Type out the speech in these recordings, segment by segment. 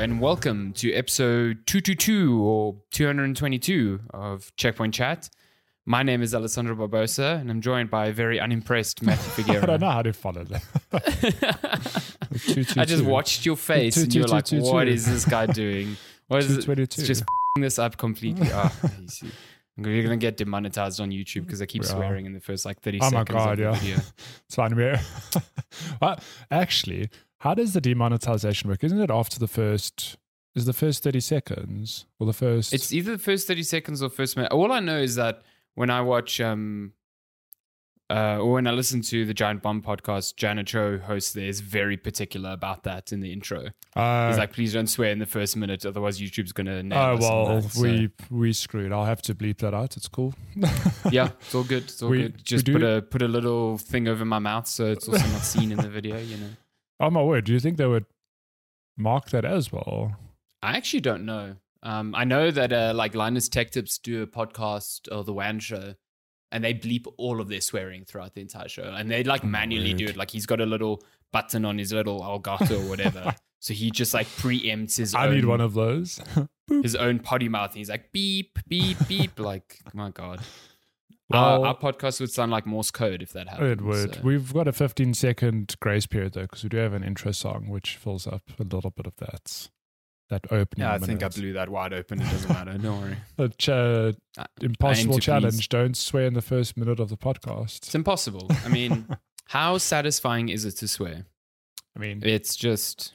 and welcome to episode 222 or 222 of Checkpoint Chat. My name is Alessandro Barbosa, and I'm joined by a very unimpressed Matthew I don't know how to follow that. Two, two, I just two. watched your face, and you're like, "What two." is this guy doing? What is it? 222. It's just f***ing this up completely." Ah, you see. You're gonna get demonetized on YouTube because I keep We are. swearing in the first like 30 Oh my seconds God, of the yeah. video. It's fine. We're well, actually, how does the demonetization work? Isn't it after the first? Is the first thirty seconds or the first? It's either the first 30 seconds or first minute. All I know is that when I watch um uh or when I listen to the Giant Bomb podcast, Jan Ochoa hosts there is very particular about that in the intro. uh, He's like, please don't swear in the first minute, otherwise YouTube's gonna nail oh us well, that." So, we we screwed. I'll have to bleep that out. It's cool. yeah, it's all good. It's all We- good. Just put a put a little thing over my mouth so it's also not seen in the video, you know. Oh my word! Do you think they would mark that as well? I actually don't know. Um, I know that uh, like Linus Tech Tips do a podcast or the WAN show, and they bleep all of their swearing throughout the entire show, and they like Oh, manually do it. Like he's got a little button on his little Elgato or whatever, so he just like preempts his. I own, need one of those. his own potty mouth, and he's like beep beep beep. like my god, Well- our, our podcast would sound like Morse code if that happened. It would. so- We've got a 15 second grace period though, because we do have an intro song which fills up a little bit of that that opening. yeah, I think I blew that wide open. It doesn't matter. Don't worry. The ch- uh, impossible challenge. please. Don't swear in the first minute of the podcast. It's impossible. I mean, how satisfying is it to swear? I mean, It's just,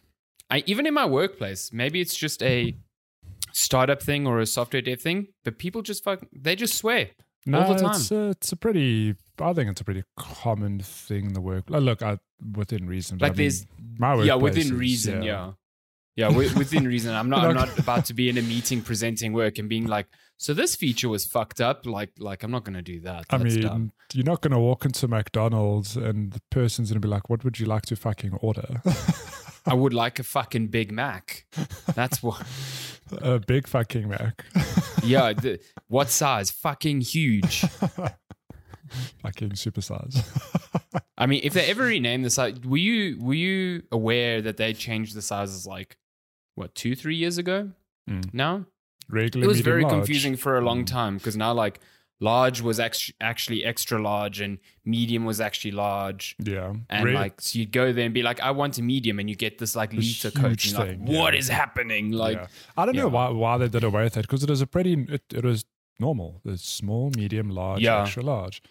I even in my workplace, maybe it's just a startup thing or a software dev thing, but people just fuck, they just swear. No, all the time. It's, a, it's a pretty. I think it's a pretty common thing in the work. Look, I, within reason. But Like I mean, there's, my yeah, within reason, yeah. Yeah, wi- within reason. I'm not. I'm not about to be in a meeting presenting work and being like, "So this feature was fucked up." Like, like I'm not going to do that. I That's mean, dumb. you're not going to walk into McDonald's and the person's going to be like, "What would you like to fucking order?" I would like a fucking Big Mac. That's what. a big fucking Mac. Yeah, the, what size? Fucking huge. fucking supersize. I mean, if they ever rename the size, were you were you aware that they changed the sizes like what two three years ago? Mm. Now Regular. it was very large. confusing for a long Mm. time because now like large was ex- actually extra large and medium was actually large. Yeah, And Re- like, so you'd go there and be like, I want a medium. And you get this like This liter coat. huge like, thing, what yeah. is happening? Like, yeah. I don't know why why they did away with it because it was a pretty it, it was normal. The small, medium, large, Yeah. extra large.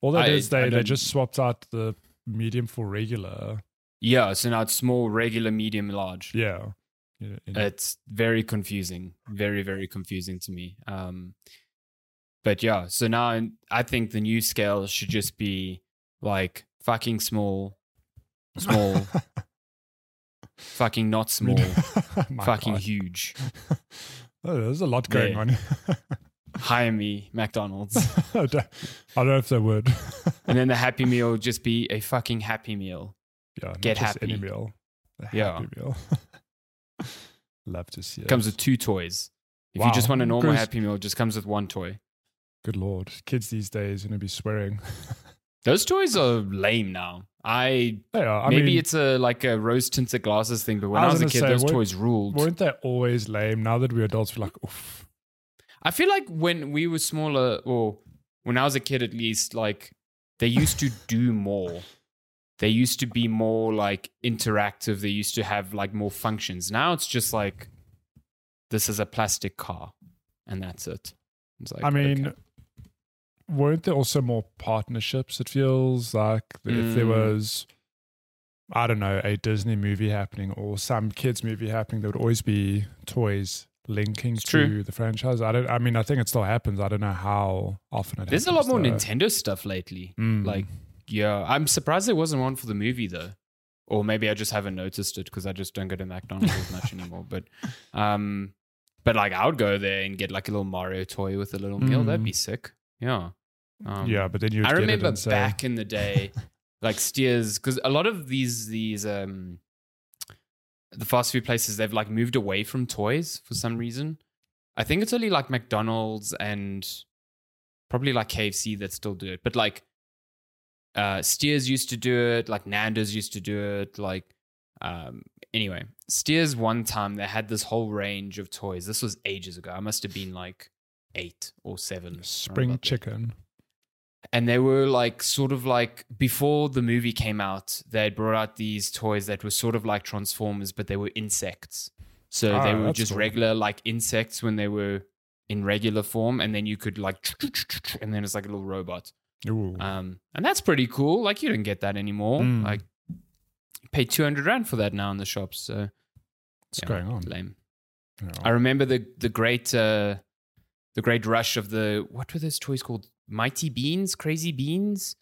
All they I- is they, they just swapped out the medium for regular. yeah. So now it's small, regular, medium, large. Yeah. Yeah, it's very confusing very very confusing to me um but yeah so now i think the new scale should just be like fucking small small fucking not small fucking God. huge Oh, there's a lot going Yeah. on. hire me mcdonald's I don't know if they would. and then the happy meal would just be a fucking happy meal yeah, Get just happy. Any meal. A Yeah. meal. Love to see it. comes with two toys if you just want a normal happy meal it just comes with one toy Good lord, kids these days are gonna be swearing. those toys are lame now i They are. I maybe mean, it's a like a rose tinted glasses thing but when I i was was, a kid say, those toys ruled weren't they always lame? Now that we're adults, we're like, oof. I feel like when we were smaller, or when I was a kid at least, like they used to do more. They used to be more like interactive. They used to have like more functions. Now it's just like this is a plastic car, and that's it. It's like, I mean, okay. Weren't there also more partnerships? It feels like if there Mm. was, I don't know, a Disney movie happening or some kids movie happening, there would always be toys linking It's to true. the franchise. I don't. I mean, I think it still happens. I don't know how often it. there's a lot more though. Nintendo stuff lately. Mm. Like, yeah, I'm surprised there wasn't one for the movie though. Or maybe I just haven't noticed it because I just don't go to McDonald's as much anymore. But, um, but like I would go there and get like a little Mario toy with a little meal. That'd Mm. be sick. Yeah. Um, yeah, but then you. I get it remember say, back in the day, like Steers, because a lot of these these um the fast food places they've like moved away from toys for some reason. I think it's only like McDonald's and probably like KFC that still do it, but like uh Steers used to do it, like Nando's used to do it, like um anyway, Steers one time they had this whole range of toys. This was ages ago. I must have been like eight or seven. Spring chicken. and they were like sort of like before the movie came out they had brought out these toys that were sort of like transformers but they were insects so they Ah, were just cool. regular like insects when they were in regular form and then you could like and then it's like a little robot Ooh. um and that's pretty cool like you don't get that anymore Mm. like you pay 200 rand for that now in the shops so What's yeah, going on? lame. I remember the the great uh the great rush of the what were those toys called? Mighty Beans, Crazy Beans.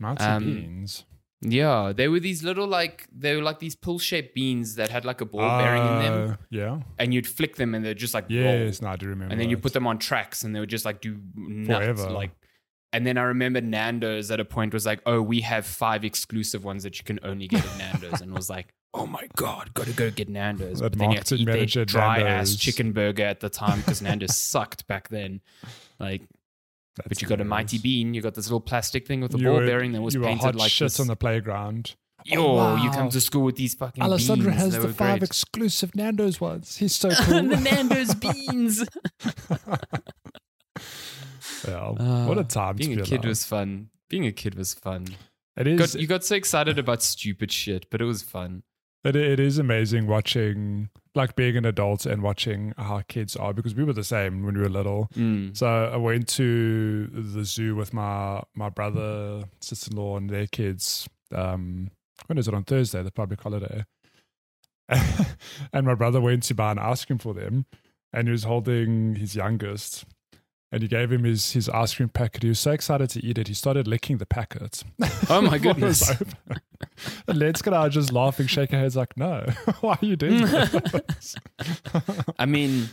Mighty um, beans. Yeah, they were these little like they were like these pull shaped beans that had like a ball bearing in them, Uh, Yeah. and you'd flick them and they're just like. Yes, no, I do remember. and then you put them on tracks and they would just like do nuts Forever. like. And then I remember Nando's at a point was like, "Oh, we have five exclusive ones that you can only get at Nando's," and was like, "Oh my god, got to go get Nando's." That But then you have to marketing eat manager their at dry ass Nando's. chicken burger at the time because Nando's sucked back then. Like, That's but you got a mighty bean, you got this little plastic thing with a You ball were- bearing that was you were painted hot like shit this. on the playground. Yo, Oh, you come to school with these fucking Alessandro beans. has They the were five great. exclusive Nando's ones. He's so cool. the Nando's beans. yeah, what a time Being to be a kid alive. was fun. Being a kid was fun. It You is. got, you got so excited about stupid shit, but it was fun. It, it is amazing watching, like being an adult and watching how kids are because we were the same when we were little. Mm. So I went to the zoo with my my brother, sister in law, and their kids. Um, when is it on Thursday? The public holiday. and my brother went to buy an ice cream for them, and he was holding his youngest, and he gave him his his ice cream packet. He was so excited to eat it, he started licking the packet. Oh my Before it was goodness. and Lenska and I are just laughing, shaking heads like, no, why are you doing this? I mean,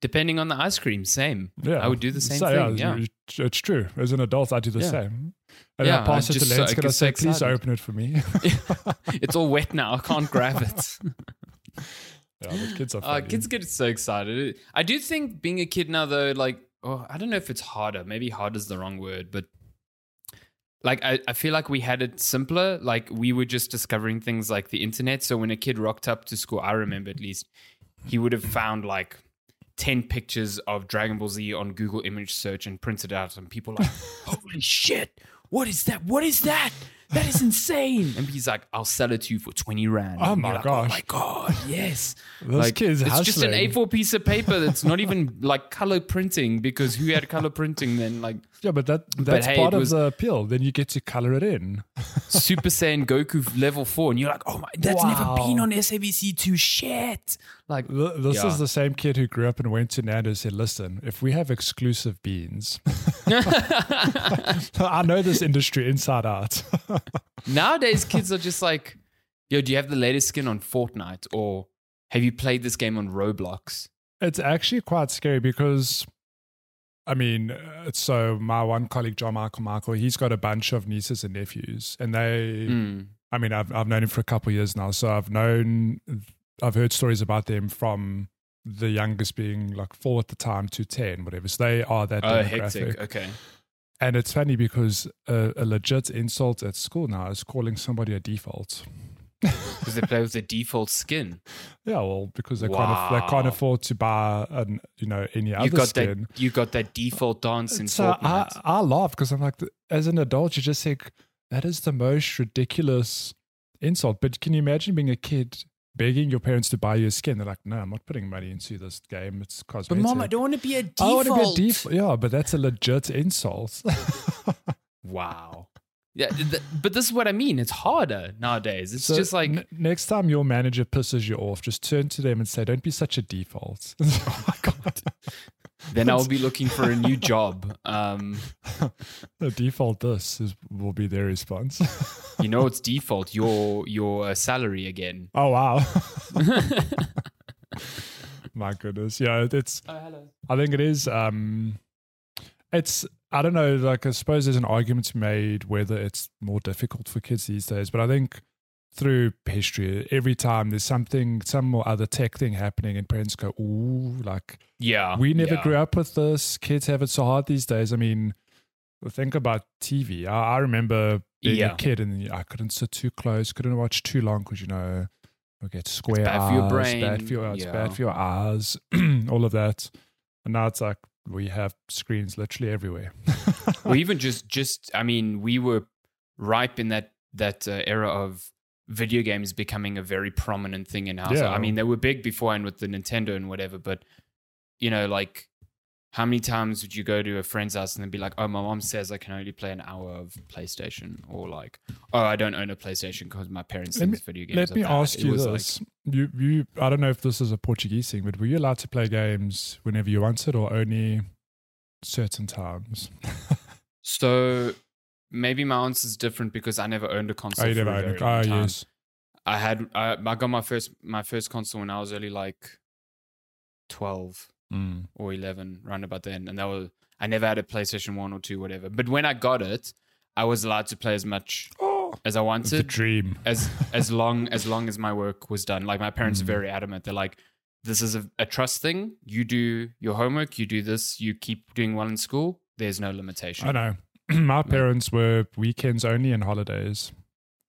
depending on the ice cream, same. Yeah, I would do the same So, thing. Yeah. it's- it's true. As an adult, I do the Yeah. same. And Yeah, I pass I it to so- and I get so say, please open it for me. it's all wet now. I can't grab it. yeah, kids are Uh, kids get so excited. I do think being a kid now, though, like, oh, I don't know if it's harder. Maybe hard is the wrong word, but like, I, I feel like we had it simpler. Like, we were just discovering things like the internet. So when a kid rocked up to school, I remember at least, he would have found like 10 pictures of Dragon Ball Z on Google image search and printed out. And people like, holy shit, what is that? What is that? That is insane. And he's like, I'll sell it to you for 20 Rand. Oh And my you're like, oh gosh. Oh my God, yes. Those like, kids it's just an. A4 piece of paper that's not even like color printing because who had color printing then? Like Yeah, but that that's hey, part of the appeal. Then you get to color it in. Super Saiyan Goku level four, and you're like, oh my, that's Wow. never been on SABC2 shit. Like, This Yeah. is the same kid who grew up and went to Nando's and said, listen, if we have exclusive beans, I know this industry inside out. nowadays kids are just like, yo, do you have the latest skin on Fortnite or have you played this game on Roblox? It's actually quite scary because, I mean, uh, so my one colleague, John Michael Michael, he's got a bunch of nieces and nephews, and they, Mm. I mean, I've I've known him for a couple of years now, so I've known, I've heard stories about them from the youngest being like four at the time to ten, whatever. So they are that Oh, demographic. hectic. Okay. And it's funny because a, a legit insult at school now is calling somebody a default. Because they play with the default skin. Yeah, well, because they can't aff- they can't afford to buy an you know any other You got skin. that. You got that default dance in so I. I laugh because I'm like, as an adult, you just think that is the most ridiculous insult. But can you imagine being a kid begging your parents to buy you a skin? They're like, no, I'm not putting money into this game. It's cosmetic. but mom, I don't want to be a default. I want to be a default. Yeah, but that's a legit insult. Wow. Yeah, th- but this is what I mean. It's harder nowadays. It's So just like n- next time your manager pisses you off, just turn to them and say, "Don't be such a default." oh my god, then I'll be looking for a new job. Um, the default this is will be their response. you know, it's default. Your your uh, salary again. oh wow, my goodness, yeah, it's. Oh hello. I think it is. Um, it's. I don't know. Like, I suppose there's an argument made whether it's more difficult for kids these days, but I think through history, every time there's something, some or other tech thing happening, and parents go, "Ooh, like." Yeah, we never yeah. grew up with this. Kids have it so hard these days. I mean, think about TV. I, I remember being Yeah. a kid and I couldn't sit too close, couldn't watch too long because, you know, we get square bad for your eyes, brain, bad for your, it's yeah. bad for your eyes, all of that. And now it's like we have screens literally everywhere. or even just just I mean, we were ripe in that that uh, era of video games becoming a very prominent thing in household. Yeah. I mean, they were big before and with the Nintendo and whatever, but you know, like how many times would you go to a friend's house and then be like, "Oh, my mom says I can only play an hour of PlayStation," or like, "Oh, I don't own a PlayStation because my parents Let think me- video games." Let me bad." ask It you was like- this: you, you, I don't know if this is a Portuguese thing, but were you allowed to play games whenever you wanted, or only certain times? so maybe my answer is different because I never owned a console. oh, you never a owned it. Oh, yes. I had I, I got my first my first console when I was only like twelve Mm. or eleven, round about then, and that was I never had a PlayStation one or two, whatever. But when I got it, I was allowed to play as much Oh, as I wanted, dream. as as long as long as my work was done. Like my parents Mm. are very adamant. They're like, "This is a, a trust thing. You do your homework. You do this. You keep doing well in school. There's no limitation." I know. My parents were weekends only and holidays.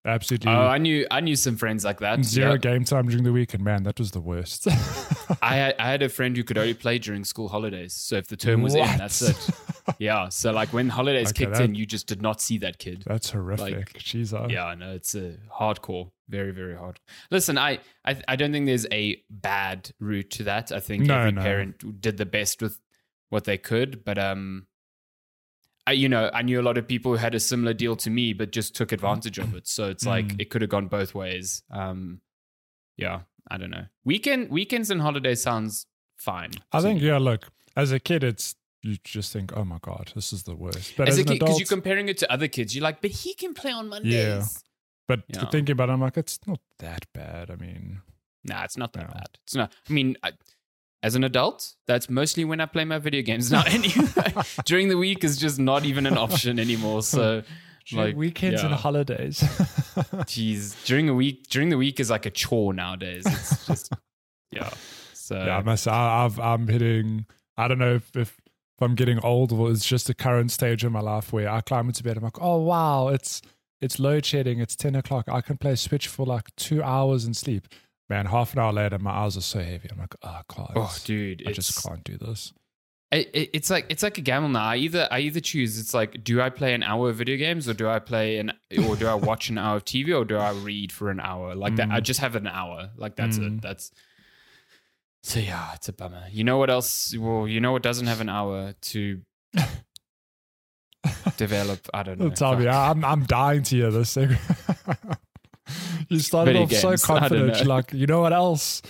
Absolutely Oh, I knew I knew some friends like that. zero Yeah. game time during the week, and man, that was the worst. I had, I had a friend who could only play during school holidays. So if the term was in, that's it. Yeah. So like when holidays Okay, kicked that- in, you just did not see that kid. That's horrific. Like, I- Yeah, no, it's a hardcore, very, very hard. Listen, I, I, I don't think there's a bad route to that. I think No, every no. parent did the best with what they could, but um, I, you know, I knew a lot of people who had a similar deal to me, but just took advantage of it. So it's like Mm. it could have gone both ways. Um, yeah, I don't know. Weekend, weekends and holidays sounds fine. I think me. yeah. Look, as a kid, it's you just think, oh my god, this is the worst. But as, as, a kid, because you're comparing it to other kids, you're like, but he can play on Mondays. Yeah. but Yeah. thinking about it, I'm like, it's not that bad. I mean, Nah, it's not that No. bad. It's not. I mean, I, as an adult, that's mostly when I play my video games now. Anyway, during the week is just not even an option anymore. So, like, weekends and holidays. geez, during a week, during the week is like a chore nowadays. It's just, yeah. So, yeah, I must. I, I've, I'm hitting. I don't know if, if if I'm getting old or it's just a current stage in my life where I climb into bed. I'm like, oh wow, it's it's load shedding. It's ten o'clock. I can play Switch for like two hours and sleep. Man, half an hour later, my eyes are so heavy. I'm like, oh, I can't. oh, dude, I just can't do this. it, it- it's like it's like a gamble now. I either I either choose. It's like, do I play an hour of video games, or do I play an, or do I watch an hour of TV, or do I read for an hour? Like that, Mm. I just have an hour. Like that's Mm. it. That's so yeah, it's a bummer. You know what else? Well, you know what doesn't have an hour to develop. I don't know. Tell me, I'm I'm dying to hear this thing. you started off so games, don't confident, like you know what else?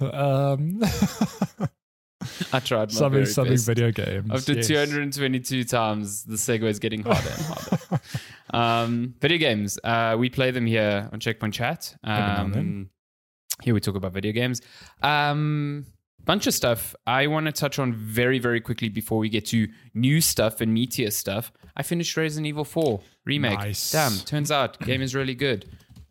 Um, I tried my something something best. video games. After yes. 222 times, the segue is getting harder and harder. um, video games. Uh, we play them here on Checkpoint Chat. now and then. Um, here we talk about video games. Um, bunch of stuff I want to touch on very, very quickly before we get to new stuff and meteor stuff. I finished Resident Evil 4 remake. Nice. Damn, turns out game is really good.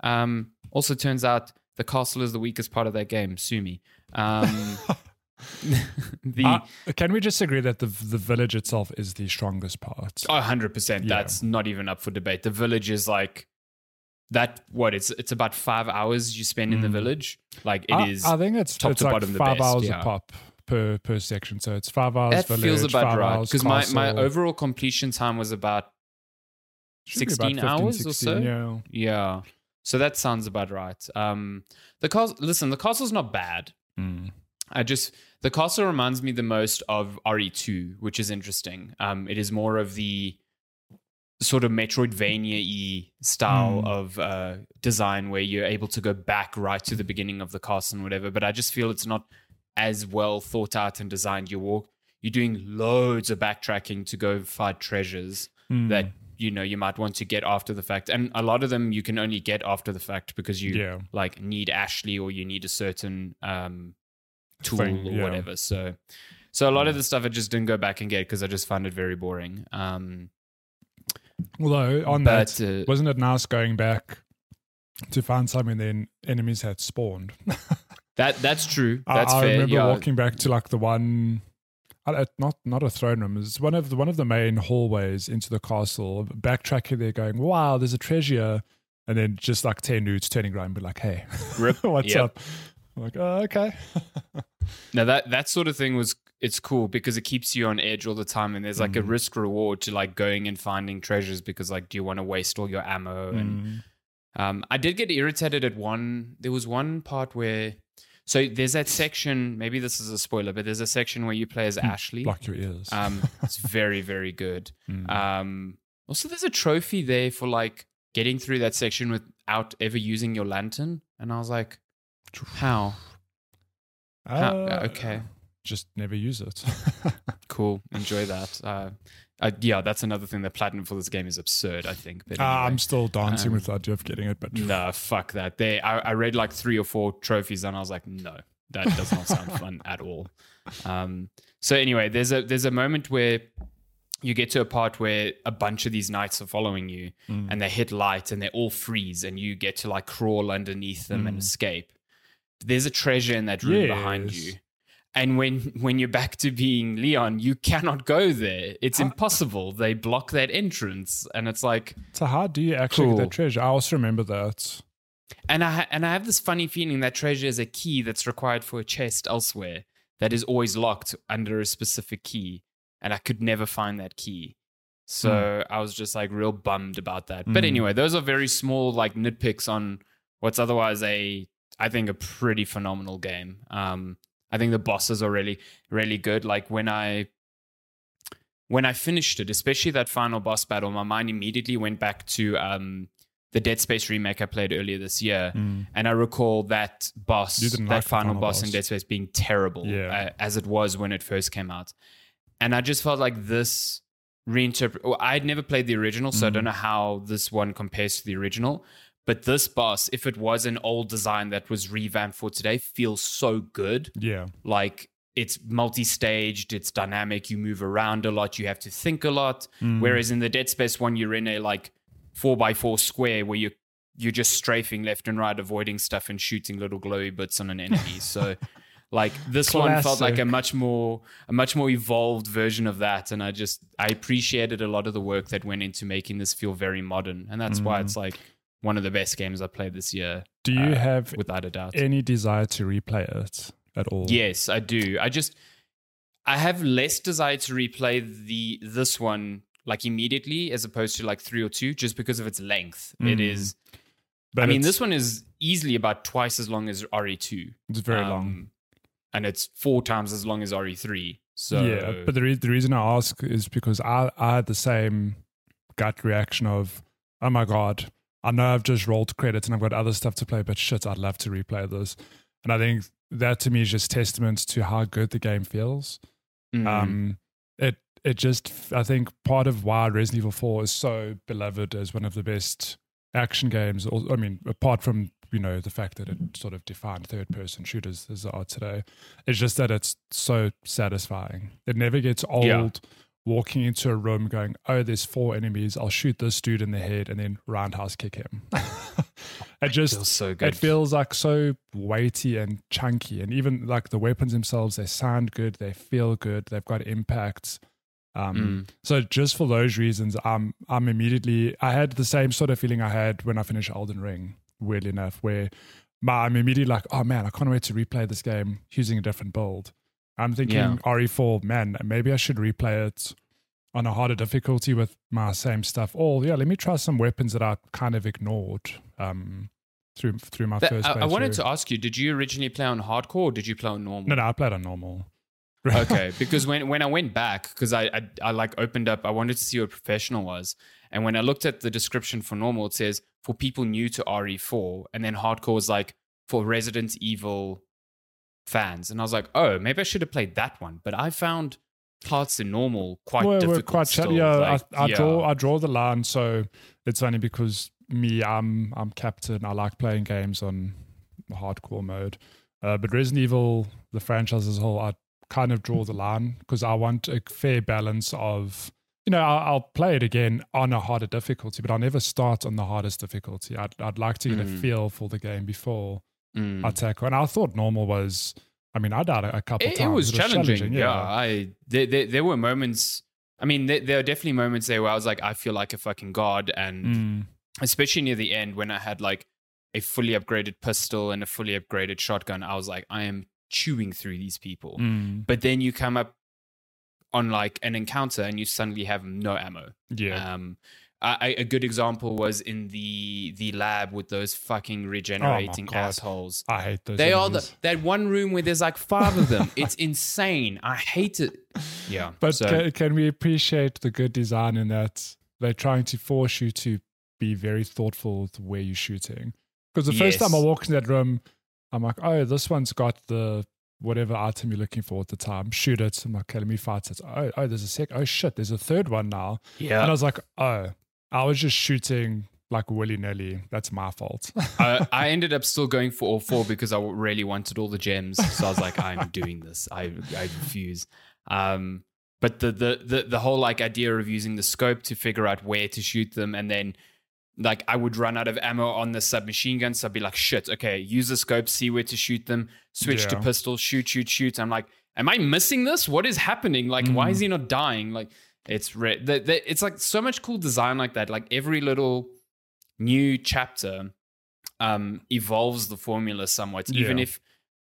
Um, also turns out the castle is the weakest part of that game. Sue me. Um, the Uh, can we just agree that the the village itself is the strongest part? 100%. Yeah. That's not even up for debate. The village is like that what it's it's about 5 hours you spend in the Mm. village. Like it I, is. I think it's top it's to like bottom the five best, hours yeah. a pop per per section. So it's five hours. that village, feels about five right because my, my overall completion time was about Should be about 16 hours or so? Yeah. yeah. So that sounds about right. Um the castle listen, the castle's not bad. Mm. I just the castle reminds me the most of RE2, which is interesting. Um, it is more of the sort of Metroidvania-y style Mm. of uh, design where you're able to go back right to the beginning of the castle and whatever. But I just feel it's not as well thought out and designed. You walk, you're doing loads of backtracking to go find treasures Mm. that you know you might want to get after the fact, and a lot of them you can only get after the fact because you yeah. like need Ashley or you need a certain um, tool Thing, or yeah. whatever. So, so a lot of the stuff I just didn't go back and get because I just found it very boring. Um, Although on but that, uh, wasn't it nice going back to find something then enemies had spawned? that that's true. I- That's I, fair. remember yeah. walking back to like the one, not not a throne room. It's one of the one of the main hallways into the castle. Backtracking there, going, "Wow, there's a treasure." and then just like ten dudes turning around and be like, "Hey, what's Yep. up?" I'm like, oh, okay. Now that that sort of thing was it's cool because it keeps you on edge all the time, and there's like a Mm. risk reward to like going and finding treasures because like do you want to waste all your ammo? And Mm. um, I did get irritated at one. There was one part where. So there's that section. Maybe this is a spoiler, but there's a section where you play as Ashley. Block your ears. Um, it's very very good. Mm. Um, also, there's a trophy there for like getting through that section without ever using your lantern, and I was like, how? how? Uh, okay. Just never use it. Cool. Enjoy that. Uh, uh, yeah, that's another thing. The platinum for this game is absurd. I think. But Ah, anyway. I'm still dancing Um, with the idea of getting it, but no, fuck that. They, I, I read like three or four trophies, and I was like, no, that does not sound fun at all. Um, so anyway, there's a there's a moment where you get to a part where a bunch of these knights are following you, Mm. and they hit light, and they all freeze, and you get to like crawl underneath them and Mm. escape. There's a treasure in that room behind you. And when when you're back to being Leon, you cannot go there. It's impossible. They block that entrance, and it's like, so how do you actually get that treasure? I also remember that. and I and I have this funny feeling that treasure is a key that's required for a chest elsewhere that is always locked under a specific key, and I could never find that key. So I was just like real bummed about that. But Mm. anyway, those are very small like nitpicks on what's otherwise a I think a pretty phenomenal game. Um, I think the bosses are really really good. Like when I when I finished it, especially that final boss battle, my mind immediately went back to um, the Dead Space remake I played earlier this year. Mm. And I recall that boss, that like final, final boss, in. Dead Space being terrible Yeah. uh, as it was when it first came out. And I just felt like this reinterpret. Well, I'd never played the original, so I Mm. don't know how this one compares to the original. But this boss, if it was an old design that was revamped for today, feels so good Yeah. like it's multi-staged it's dynamic you move around a lot you have to think a lot Mm. whereas in the dead space one you're in a like four by four square where you you're just strafing left and right avoiding stuff and shooting little glowy bits on an enemy so like this one felt like a much more a much more evolved version of that and i just i appreciated a lot of the work that went into making this feel very modern and that's why Mm. it's like one of the best games i played this year Do you Uh, have without a doubt any desire to replay it at all? Yes, I do. I just I have less desire to replay the this one like immediately as opposed to like three or two, just because of its length. It Mm. is. But I mean, this one is easily about twice as long as RE2. it's very Um, long. and it's four times as long as RE3. So yeah, but the, re- the reason I ask is because I, I had the same gut reaction of, oh my God, I know I've just rolled credits and I've got other stuff to play, but shit, I'd love to replay this. And I think that to me is just testament to how good the game feels. mm, Um, it it just I think part of why Resident Evil Four is so beloved as one of the best action games. or- I mean, apart from you know the fact that it sort of defined third person shooters as they are today, it's just that it's so satisfying. It never gets old. Yeah. Walking into a room, going, "Oh, there's four enemies. I'll shoot this dude in the head and then roundhouse kick him." it just feels so good. it feels like so weighty and chunky, and even like the weapons themselves, they sound good, they feel good, they've got impact. Um, Mm. So just for those reasons, I'm I'm immediately. I had the same sort of feeling I had when I finished Elden Ring. Weirdly enough, where my, I'm immediately like, oh man, I can't wait to replay this game using a different build. I'm thinking Yeah. RE4, man, maybe I should replay it on a harder difficulty with my same stuff. Or yeah, let me try some weapons that I kind of ignored um, through through my That- first. I, I wanted to ask you: Did you originally play on hardcore or did you play on normal? No, no, I played on normal. okay because when when i went back because I, I i like opened up i wanted to see what professional was and when i looked at the description for normal it says for people new to re4 and then hardcore is like for resident evil fans and i was like oh maybe i should have played that one but i found parts in normal quite We're- we're difficult quite still. yeah, Like, I, I yeah. draw I draw the line. So it's only because me, I'm I'm captain. I like playing games on hardcore mode. Uh, but Resident Evil, the franchise as a whole, I kind of draw the line because I want a fair balance of. You know, I'll, I'll play it again on a harder difficulty, but I'll never start on the hardest difficulty. I'd I'd like to get a Mm. feel for the game before Mm. I tackle. And I thought normal was. I mean, I died a, a couple it, it times. was challenging. yeah. yeah. I there, there, there were moments. I mean, there, there are definitely moments there where I was like, I feel like a fucking god, and Mm. especially near the end when I had like a fully upgraded pistol and a fully upgraded shotgun, I was like, I am chewing through these people. Mm, But then you come up on like an encounter and you suddenly have no ammo. yeah. Um, I, a good example was in the the lab with those fucking oh regenerating God. assholes. I hate those. They are the that one room where there's like five of them. It's insane. I hate it. Yeah, But so, can, can we appreciate the good design in that they're trying to force you to be very thoughtful with where you're shooting? Because the first time I Yes. walked in that room, I'm like, oh, this one's got the whatever item you're looking for at the time. Shoot it. I'm like, okay, let me fight it. Oh, oh, there's a sec. Oh shit, there's a third one now. Yeah. And I was like, oh, I was just shooting like willy nilly. That's my fault. I, I ended up still going for all four because I really wanted all the gems. So I was like, I'm doing this. I I refuse. Um, but the, the the the whole like idea of using the scope to figure out where to shoot them, and then like I would run out of ammo on the submachine gun, so I'd be like, shit, okay, use the scope, see where to shoot them, switch to Yeah. pistol, shoot, shoot, shoot. I'm like, am I missing this? What is happening? Like, why Mm. is he not dying? Like, it's re- the, the, it's like so much cool design like that. Like every little new chapter um evolves the formula somewhat even Yeah. if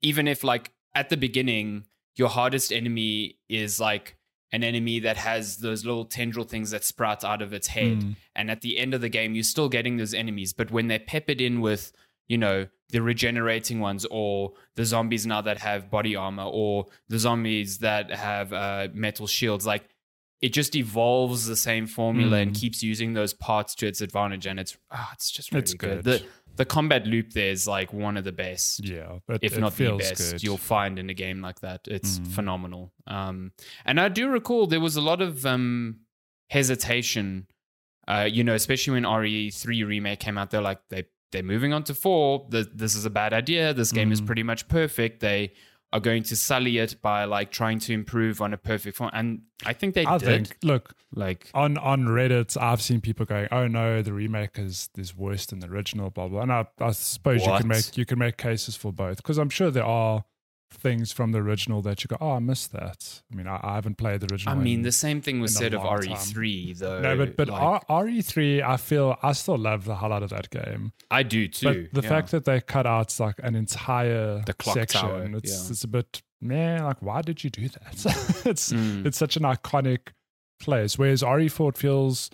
even if like at the beginning your hardest enemy is like an enemy that has those little tendril things that sprout out of its head Mm. and at the end of the game you're still getting those enemies but when they're peppered in with you know the regenerating ones or the zombies now that have body armor or the zombies that have uh, metal shields like it just evolves the same formula and Mm. keeps using those parts to its advantage and it's ah, it's just really It's good. good. the the combat loop there is like one of the best yeah, but if not the best good. you'll find in a game like that. It's Mm. phenomenal. Um, and I do recall there was a lot of um, hesitation, uh, you know, especially when RE3 remake came out. They're like, they, they're moving on to four. The, this is a bad idea. This game is Mm. pretty much perfect. They are going to sully it by like trying to improve on a perfect form. And I think they I did. think, look, like, on on Reddit, I've seen people going, "Oh no, the remake is is worse than the original." Blah blah. And I, I suppose you can make you can make cases for both because I'm sure there are things from the original that you go, "Oh, I missed that." I mean, I, I haven't played the original. I mean, in- the same thing was said of RE3, though. no, but but like, RE3, I feel I still love the hell out of that game. I do too. But the yeah. fact that they cut out like an entire The clock section, tower, it's yeah. it's a bit man. Like, why did you do that? it's Mm. it's such an iconic place. Whereas RE4 feels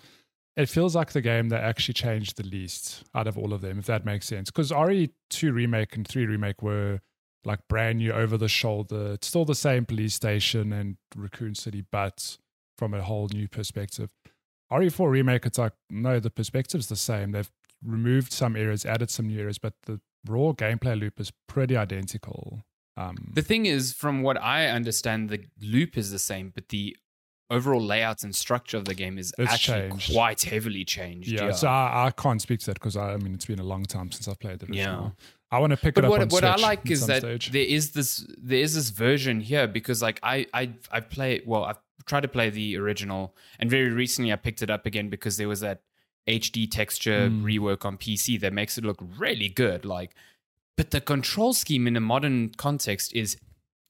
it feels like the game that actually changed the least out of all of them, if that makes sense. Because RE2 remake and 3 remake were like brand new over the shoulder. It's still the same police station and Raccoon City, but from a whole new perspective. RE4 remake, it's like, no, the perspective's the same. They've removed some areas, added some new areas, but the raw gameplay loop is pretty identical. Um, The thing is, from what I understand, the loop is the same, but the overall layout and structure of the game is actually changed. quite heavily changed. yeah, Yeah. so I, I can't speak to that because I, I mean it's been a long time since I've played original. Yeah. I want to pick but it up what what I like is that stage. there is this there is this version here because like I I I play well I've tried to play the original and very recently I picked it up again because there was that HD texture Mm. rework on PC that makes it look really good like but the control scheme in a modern context is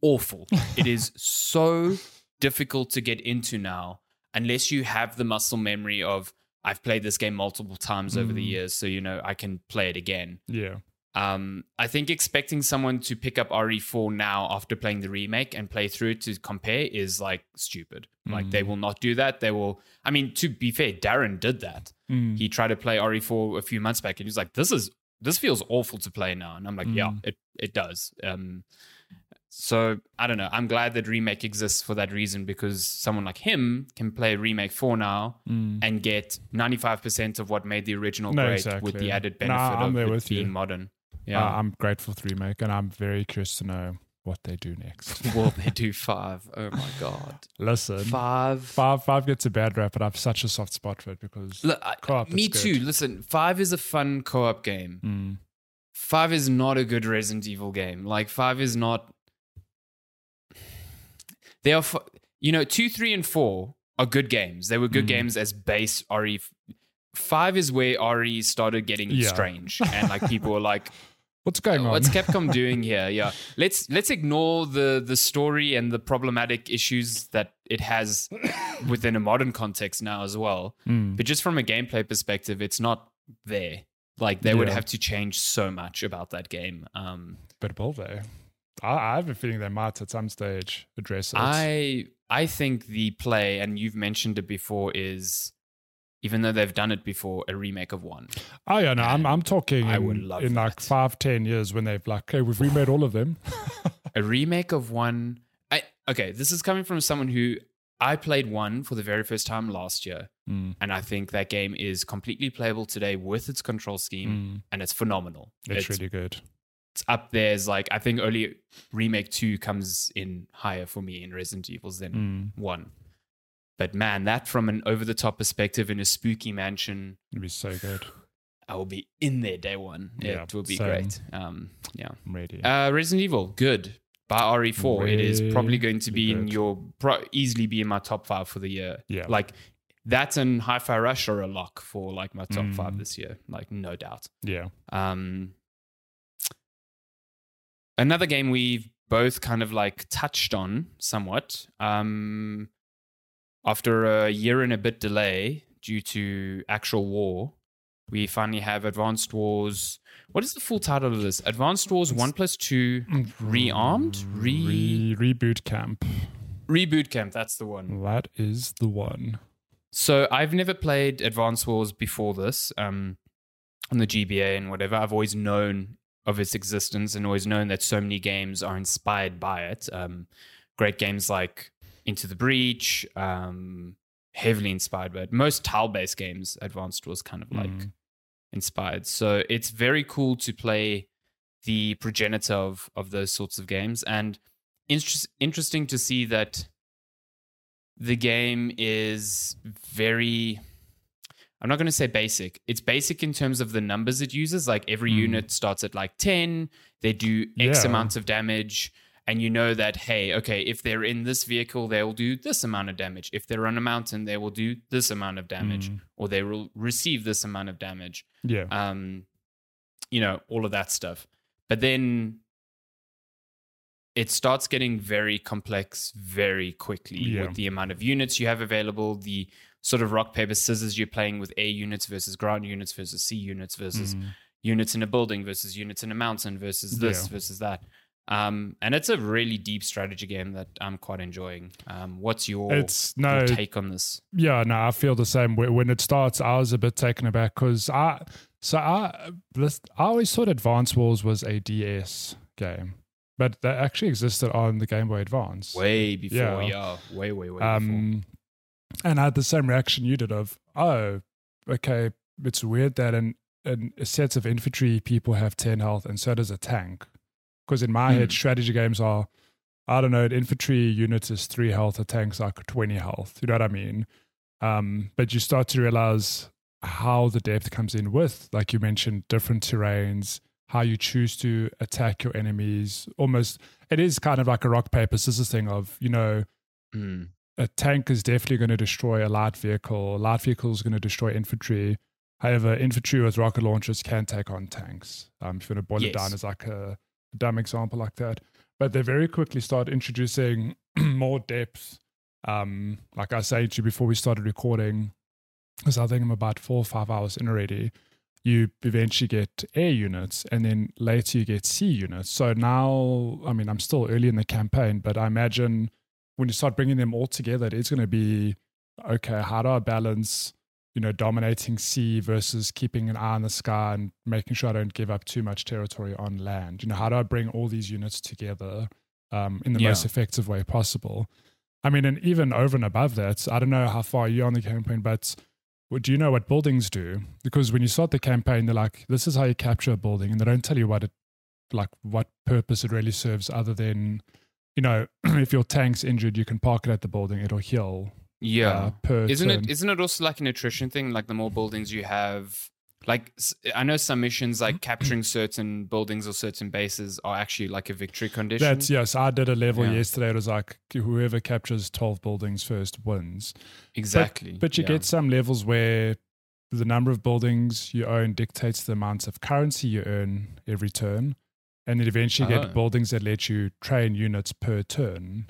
awful. it is so difficult to get into now unless you have the muscle memory of I've played this game multiple times over the Mm. years so you know I can play it again. yeah, Um, I think expecting someone to pick up RE4 now after playing the remake and play through it to compare is like stupid. Like they Mm. will not do that. They will. I mean, to be fair, Darren did that. Mm. He tried to play RE4 a few months back, and he was like, "This is this feels awful to play now." And I'm like, "Yeah, Mm. it it does." Um, so I don't know. I'm glad that remake exists for that reason because someone like him can play remake 4 now Mm. and get 95% of what made the original No, great exactly. with the added benefit I'm of it with you. being modern. Uh, Yeah. I'm grateful for the remake, and I'm very curious to know what they do next. Will they do five? Oh my god. Listen, Five. five five gets a bad rap, but I have such a soft spot for it because Look, I- Co-op me good. too. Listen, five is a fun co-op game. Mm. Five is not a good Resident Evil game. Like five is not. They are, you know, two, three, and four are good games. They were good Mm. games as base RE. Five is where RE started getting Yeah. strange, and like people were like, what's going on? What's Capcom doing here? Yeah, let's let's ignore the the story and the problematic issues that it has within a modern context now as well. Mm. But just from a gameplay perspective, it's not there. Like they would have to change so much about that game. Um, But will they? I, I have a feeling they might at some stage address it. I I think the play, and you've mentioned it before, is even though they've done it before, a remake of one. oh yeah, no, I'm I'm talking I in, would love in like five, ten years when they've like, okay, we've remade all of them. A remake of one. I okay. This is coming from someone who I played one for the very first time last year, Mm, and I think that game is completely playable today with its control scheme, mm. and it's phenomenal. It's, really good. it's up there as like I think only remake two comes in higher for me in Resident Evils than Mm. one. But man, that from an over the top perspective in a spooky mansion, It'd be so good. I will be in there day one. Yeah, it will be same. great. Um, yeah. I'm ready. Uh, Resident Evil, good. By RE4, it is probably going to be Really in your pro- easily be in my top five for the year. yeah. Like that and Hi-Fi Rush are a lock for like my top five Mm. this year. Like no doubt. yeah. Um, another game we've both kind of like touched on somewhat. Um, after a year and a bit delay due to actual war, we finally have Advance Wars. What is the full title of this? Advance Wars It's- 1 plus 2 Rearmed? Re- Re- reboot camp. Reboot Camp. That's the one. That is the one. So I've never played Advance Wars before this, um, on the GBA and whatever. I've always known of its existence and always known that so many games are inspired by it. Um, great games like Into the Breach, um, heavily inspired by it. Most tile-based games, Advanced was kind of like Mm. inspired. So it's very cool to play the progenitor of of those sorts of games, and interest, interesting to see that the game is very. I'm not going to say basic. It's basic in terms of the numbers it uses. Like every Mm. unit starts at like 10, they do X Yeah. amount of damage. And you know that, hey, okay, if they're in this vehicle, they will do this amount of damage. If they're on a mountain, they will do this amount of damage, Mm. or they will receive this amount of damage Yeah. um, you know, all of that stuff. But then it starts getting very complex very quickly Yeah. with the amount of units you have available, the sort of rock, paper, scissors you're playing with A units versus ground units versus sea units versus Mm. units in a building versus units in a mountain versus this Yeah. versus that. Um, and it's a really deep strategy game that I'm quite enjoying. Um, what's your, It's your no, take on this? yeah, no, I feel the same. When it starts, I was a bit taken aback because I, so I, this, I always thought Advance Wars was a DS game, but that actually existed on the Game Boy Advance. Way before, Yeah. yeah, way, way, way before. Um, and I had the same reaction you did of, oh, okay, it's weird that in, in a set of infantry people have 10 health and so does a tank. Because in my head, Hmm. strategy games are, I don't know, an infantry unit is three health, a tank's like 20 health. You know what I mean? Um, but you start to realize how the depth comes in with, like you mentioned, different terrains, how you choose to attack your enemies. Almost, it is kind of like a rock, paper, scissors thing of, you know, Mm. a tank is definitely going to destroy a light vehicle. A light vehicle is going to destroy infantry. However, infantry with rocket launchers can take on tanks. Um, if you want to boil it down as like a dumb example like that. But they very quickly start introducing more depth. Um, like I said to you before we started recording, because I think I'm about four or five hours in already. You eventually get air units, and then later you get sea units. So now, I mean, I'm still early in the campaign, but I imagine when you start bringing them all together, it's going to be okay. How do I balance, you know, dominating sea versus keeping an eye on the sky and making sure I don't give up too much territory on land? You know, how do I bring all these units together um, in the Yeah. most effective way possible? I mean, and even over and above that, I don't know how far you're on the campaign, but do you know what buildings do? Because when you start the campaign, they're like, "This is how you capture a building," and they don't tell you what it, like, what purpose it really serves, other than, you know, if your tank's injured, you can park it at the building; it'll heal. Yeah. uh, isn't turn. it isn't it also like a nutrition thing like the more buildings you have like I know some missions like capturing certain buildings or certain bases are actually like a victory condition That's yes. I did a level Yeah. yesterday. It was like whoever captures twelve buildings first wins. exactly But you yeah. get some levels where the number of buildings you own dictates the amount of currency you earn every turn. And then eventually you Oh. get buildings that let you train units per turn.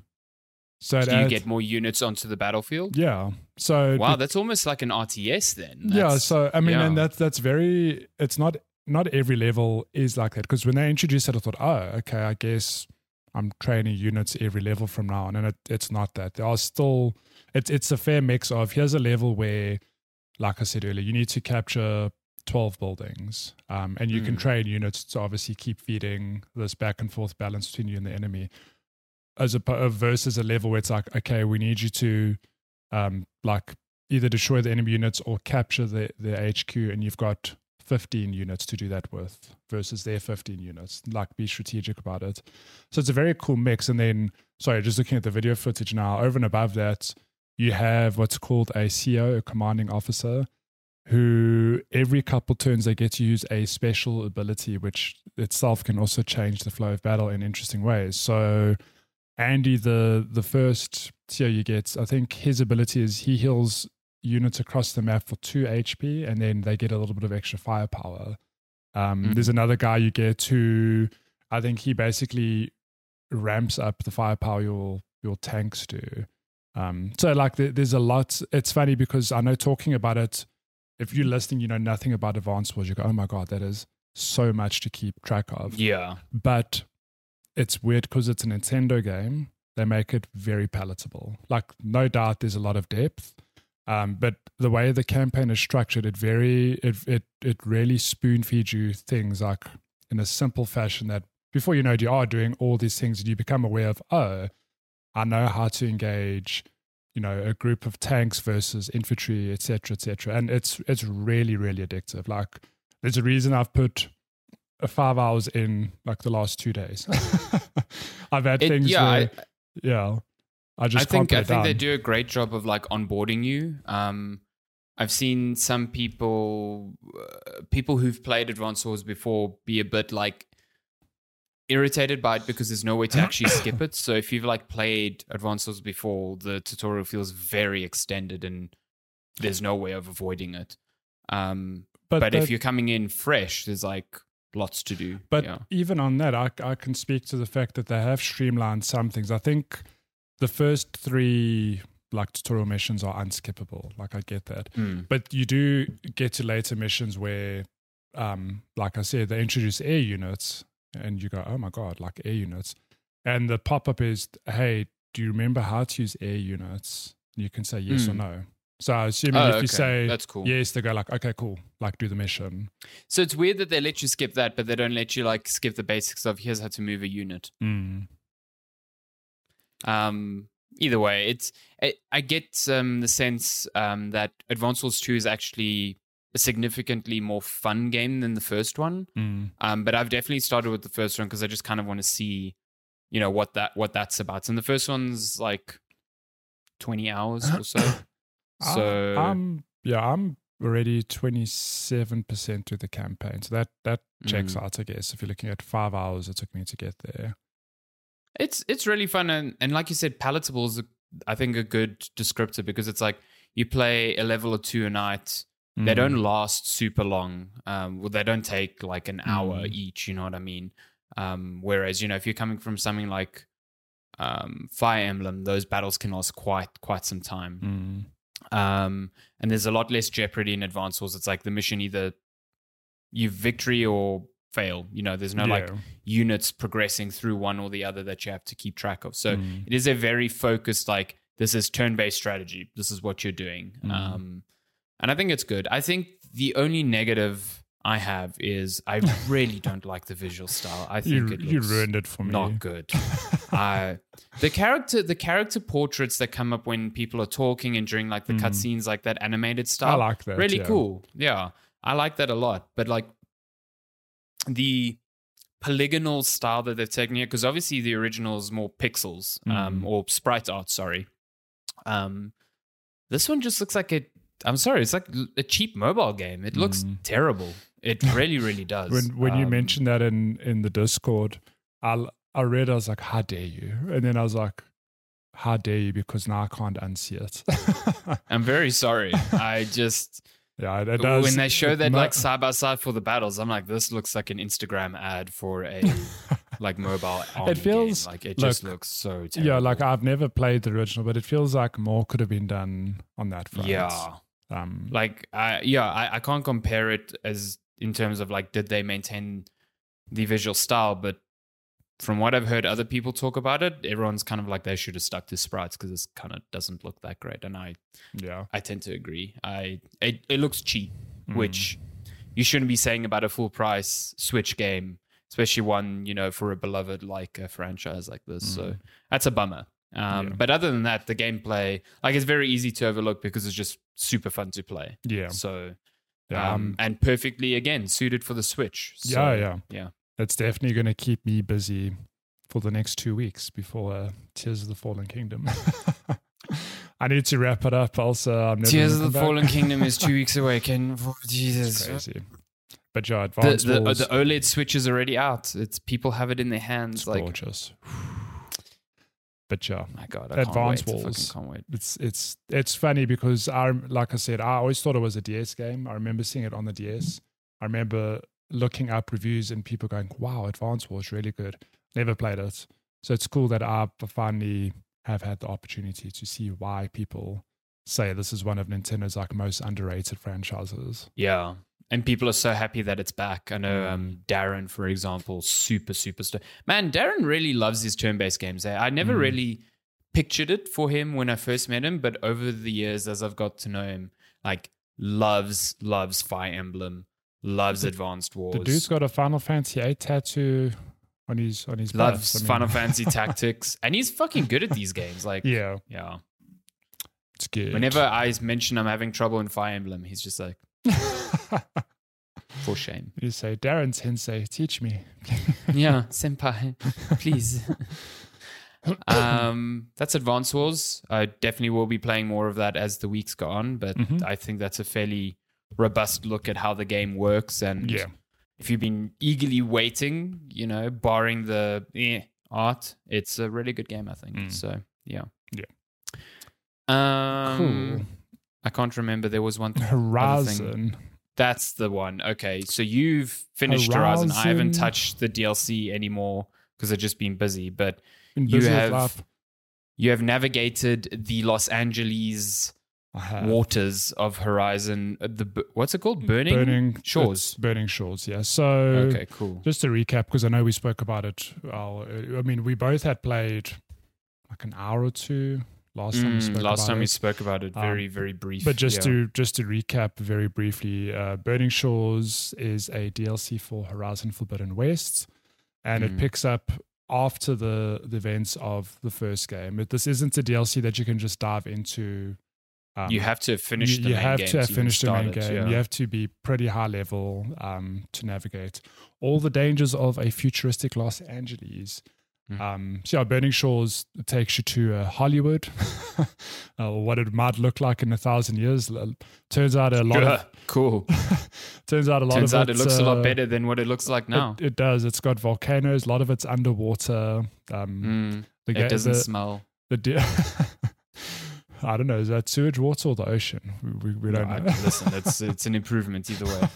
So Do you adds- get more units onto the battlefield? yeah. So Wow, that's almost like an RTS then. yeah. So I mean, and that's that's very. It's not not every level is like that because when they introduced it, I thought, oh, okay, I guess I'm training units every level from now on, and it, it's not that. There are still. It's it's a fair mix of here's a level where, like I said earlier, you need to capture 12 buildings um, and you can Mm. train units to obviously keep feeding this back and forth balance between you and the enemy as a versus a level where it's like okay we need you to um, like either destroy the enemy units or capture the, the hq and you've got 15 units to do that with versus their 15 units. Like be strategic about it. So it's a very cool mix. And then sorry just looking at the video footage now over and above that you have what's called a co a commanding officer who every couple turns they get to use a special ability which itself can also change the flow of battle in interesting ways. So andy the the first tier you get i think his ability is he heals units across the map for 2 hp and then they get a little bit of extra firepower um, Mhm. there's another guy you get who i think he basically ramps up the firepower your your tanks do um, so like there, there's a lot it's funny because i know talking about it if you're listening, you know nothing about advance wars, you go, oh my God, that is so much to keep track of. yeah. But it's weird because it's a Nintendo game, they make it very palatable. Like, no doubt there's a lot of depth. Um, but the way the campaign is structured, it very it it it really spoon feeds you things like in a simple fashion that before you know it, you are doing all these things and you become aware of, oh, I know how to engage you know a group of tanks versus infantry etc etc and it's it's really really addictive like there's a reason i've put five hours in like the last two days i've had It- things yeah, where, I, yeah i just I think I think they do a great job of like onboarding you. Um, I've seen some people, uh, people who've played Advance Wars before, be a bit like irritated by it because there's no way to actually skip it. So if you've like played Advance Wars before, the tutorial feels very extended and there's no way of avoiding it. Um, but that- if you're coming in fresh, there's like lots to do. But yeah. even on that, I, I can speak to the fact that they have streamlined some things. I think the first three like tutorial missions are unskippable. Like I get that, Mm. but you do get to later missions where, um, like I said, they introduce air units, and you go, oh my god, like air units, and the pop up is, hey, do you remember how to use air units? You can say yes or Mm. no. So I assuming Oh, if you say That's cool. yes, they go like, okay, cool, like do the mission. So it's weird that they let you skip that, but they don't let you like skip the basics of here's how to move a unit. Mm. Um, either way, it's I, I get um, the sense um, that Advance Wars Two is actually a significantly more fun game than the first one. Mm. Um, but I've definitely started with the first one because I just kind of want to see, you know, what that what that's about. And the first one's like twenty hours or so. So I, am yeah, I'm already 27% through the campaign. So that that checks Mm. out, I guess. If you're looking at five hours it took me to get there. It's it's really fun and, and like you said, palatable is a, I think a good descriptor because it's like you play a level or two a night. They Mm. don't last super long. Um, well, they don't take like an hour Mm. each. You know what I mean? Um, whereas you know if you're coming from something like um, Fire Emblem, those battles can last quite quite some time. Um, and there's a lot less jeopardy in Advance Wars. It's like the mission either you victory or fail. You know, there's no like units progressing through one or the other that you have to keep track of. So Mm. it is a very focused like this is turn-based strategy. This is what you're doing. Mm. Um, and I think it's good. I think the only negative I have is I really don't like the visual style. I think you, it you looks ruined it for me. not good. uh, the character the character portraits that come up when people are talking and during like the Mm. cutscenes, like that animated style. I like that. really yeah. cool. Yeah, I like that a lot. But like the polygonal style that they've taken here, because obviously the original is more pixels um, Mm. or sprite art. Sorry. Um, this one just looks like a. I'm sorry, it's like a cheap mobile game. It looks Mm. terrible. It really, really does. When when you Um, mentioned that in in the Discord, I I read I was like, how dare you? And then I was like, how dare you? Because now I can't unsee it. I'm very sorry. I just yeah, it, does. when they show that mu- like side by side for the battles, I'm like, this looks like an Instagram ad for a like mobile. it feels- game. like it just looks so. Terrible. Yeah, like I've never played the original, but it feels like more could have been done on that front. yeah, Um, like I yeah, I, I can't compare it as in terms of like did they maintain the visual style, but from what I've heard other people talk about it, everyone's kind of like they should have stuck to sprites because this kind of doesn't look that great, and I yeah. I tend to agree. I it, it looks cheap, Mm. which you shouldn't be saying about a full price Switch game, especially one you know for a beloved like a franchise like this. So Mm. that's a bummer. Um, Yeah. But other than that, the gameplay like it's very easy to overlook because it's just super fun to play. Yeah. So Yeah. um, and perfectly again suited for the Switch. So, yeah, yeah. yeah. It's definitely going to keep me busy for the next two weeks before uh, Tears of the Fallen Kingdom. I need to wrap it up. Also, I'm never Tears of the come Fallen. Kingdom is two weeks away. Can oh, It's Jesus. crazy. But yeah, The, the, uh, the OLED Switch is already out. It's people have it in their hands. it's like, gorgeous. Yeah, oh my God, I Advance can't. I Wars. can't wait. it's it's it's funny because I like I said I always thought it was a DS game. I remember seeing it on the DS. I remember looking up reviews and people going, "Wow, Advance Wars really good." Never played it, so it's cool that I finally have had the opportunity to see why people say this is one of Nintendo's like most underrated franchises. Yeah. And people are so happy that it's back. I know Mm. um, Darren, for example, super, super st- Man, Darren really loves his turn based games. I never Mm. really pictured it for him when I first met him, but over the years, as I've got to know him, like loves, loves Fire Emblem, loves The- Advance Wars. The dude's got a Final Fantasy VIII tattoo on his on his loves I mean, Final Fantasy Tactics, and he's fucking good at these games. Like, Yeah, yeah. it's good. Whenever I mention I'm having trouble in Fire Emblem, he's just like, for shame. you say, Darren Sensei, teach me. yeah, senpai, please. um, that's Advance Wars. I definitely will be playing more of that as the weeks go on, but Mhm. I think that's a fairly robust look at how the game works. And Yeah. if you've been eagerly waiting, you know, barring the eh, art, it's a really good game, I think. Mm. So, yeah. Yeah. Um, Cool. I can't remember. There was one. Horizon. That's the one. Okay, so you've finished Horizon. I haven't touched the DLC anymore because I've just been busy. But Been You busy with have- you have navigated the Los Angeles waters of Horizon. uh, The what's it called? Burning, burning Shores. Burning shores. Yeah. So Okay, cool. just to recap, because I know we spoke about it. Uh, I mean, we both had played like an hour or two last time we Mm, spoke last about time we it. spoke about it, Um, very very brief. But just yeah. to just to recap very briefly, uh, Burning Shores is a DLC for Horizon Forbidden West, and Mm. it picks up after the, the events of the first game. But this isn't a DLC that you can just dive into. Um, you have to finish. you, the you main have game to have finished the main game. yeah. You have to be pretty high level um, to navigate all the dangers of a futuristic Los Angeles. Mm. Um, so yeah, Burning Shores takes you to uh, Hollywood, uh, what it might look like in a thousand years. Turns out a lot of cool. turns out a lot Turns of out it looks a uh, lot better than what it looks like now. It, it does. It's got volcanoes. A lot of it's underwater. Um, Mm, the, it doesn't the, smell. the de- I don't know. Is that sewage water or the ocean? We, we, we don't No, I- know. listen, it's it's an improvement either way.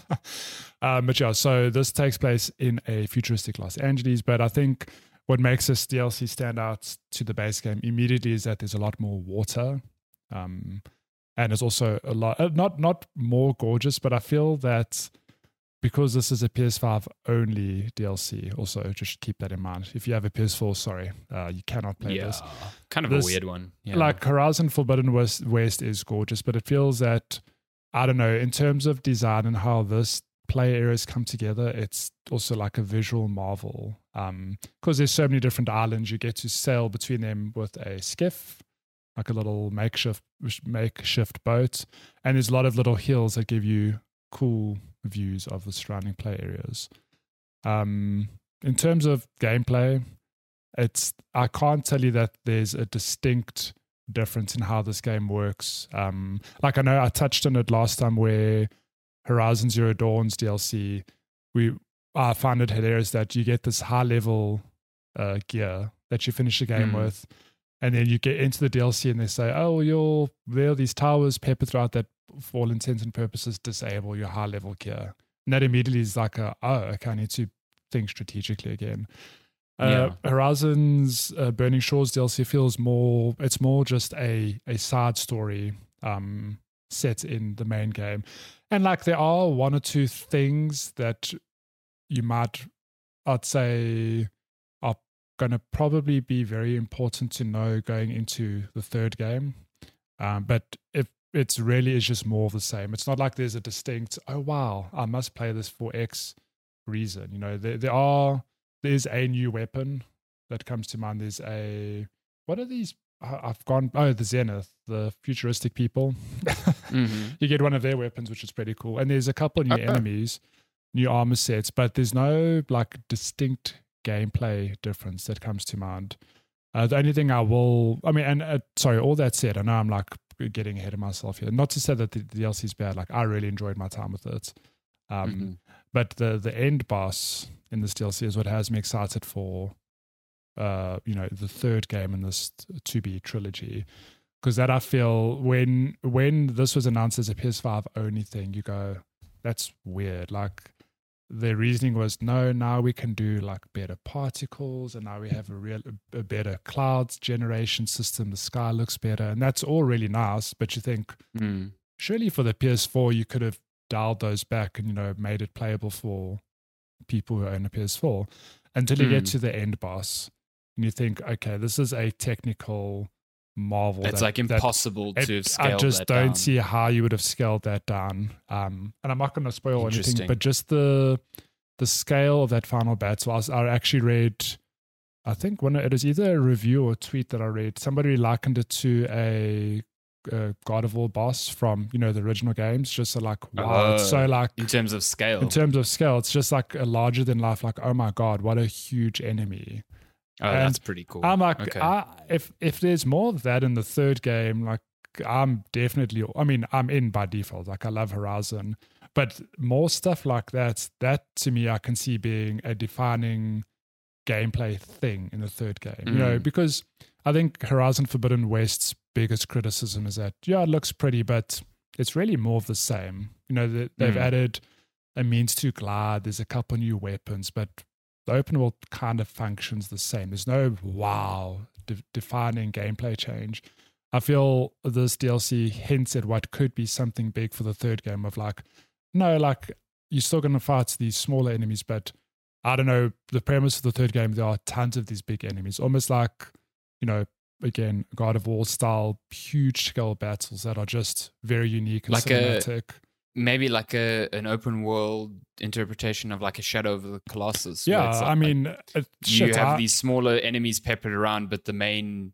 um, but yeah, so this takes place in a futuristic Los Angeles. But I think what makes this DLC stand out to the base game immediately is that there's a lot more water, um, and it's also a lot uh, not not more gorgeous, but I feel that because this is a PS5 only DLC, also just keep that in mind. If you have a PS4, sorry, uh, you cannot play yeah, this. kind of This- a weird one. Yeah. Like Horizon Forbidden West, West is gorgeous, but it feels that I don't know in terms of design and how this play areas come together. It's also like a visual marvel because there's so many different islands. You get to sail between them with a skiff, like a little makeshift makeshift boat, and there's a lot of little hills that give you cool views of the surrounding play areas. Um, in terms of gameplay, it's I can't tell you that there's a distinct difference in how this game works. Um, like I know I touched on it last time where Horizon Zero Dawn's DLC, we I find it hilarious that you get this high level uh, gear that you finish the game Mm. with, and then you get into the DLC and they say, "Oh, you're there are these towers peppered throughout that, for all intents and purposes, disable your high level gear." And that immediately is like, a, "Oh, okay, I need to think strategically again." Uh, Horizon's uh, Burning Shores DLC feels more. It's more just a a side story um, set in the main game, and like there are one or two things that you might, I'd say, are going to probably be very important to know going into the third game. Um, but if it's really is just more of the same, it's not like there's a distinct. Oh wow, I must play this for X reason. You know, there there are there's a new weapon that comes to mind. There's a what are these? I've gone oh the Zenith, the futuristic people. mm-hmm. You get one of their weapons, which is pretty cool. And there's a couple of new enemies, new armor sets, but there's no like distinct gameplay difference that comes to mind. Uh, the only thing I will, I mean, and uh, sorry, all that said, I know I'm like getting ahead of myself here. Not to say that the, the DLC is bad. Like I really enjoyed my time with it. Um, Mm-hmm. But the the end boss in this DLC is what has me excited for, uh, you know, the third game in this to be trilogy, because that I feel when when this was announced as a PS5 only thing, you go, that's weird. Like the reasoning was no, now we can do like better particles, and now we have a real a better clouds generation system. The sky looks better, and that's all really nice. But you think Mm. surely for the PS4 you could have dialed those back and you know made it playable for people who own a PS4 until you get Mm. to the end boss and you think okay this is a technical marvel It's that- like that- impossible it- to have I just that don't down. see how you would have scaled that down um and I'm not going to spoil anything but just the the scale of that final battle I, I actually read I think when it was either a review or a tweet that I read somebody likened it to a uh, God of War boss from you know the original games. Just so like wow, it's so Oh, like in terms of scale. in terms of scale, it's just like a larger than life. Like oh my god, what a huge enemy! Oh, and that's pretty cool. I'm like, okay. I, if if there's more of that in the third game, like I'm definitely. I mean, I'm in by default. Like I love Horizon, but more stuff like that. That to me, I can see being a defining gameplay thing in the third game. You know, Mm. because I think Horizon Forbidden West's biggest criticism is that yeah, it looks pretty, but it's really more of the same. You know, they, they've Mm. added a means to glide. There's a couple new weapons, but the open world kind of functions the same. There's no wow de- defining gameplay change. I feel this DLC hints at what could be something big for the third game of like, no, like you're still going to fight these smaller enemies, but I don't know. The premise of the third game, there are tons of these big enemies, almost like, you know, again, God of War style, huge scale battles that are just very unique and Like a- cinematic. Maybe like a an open world interpretation of like a Shadow of the Colossus. yeah, it's I mean, uh, you have these smaller enemies peppered around, but the main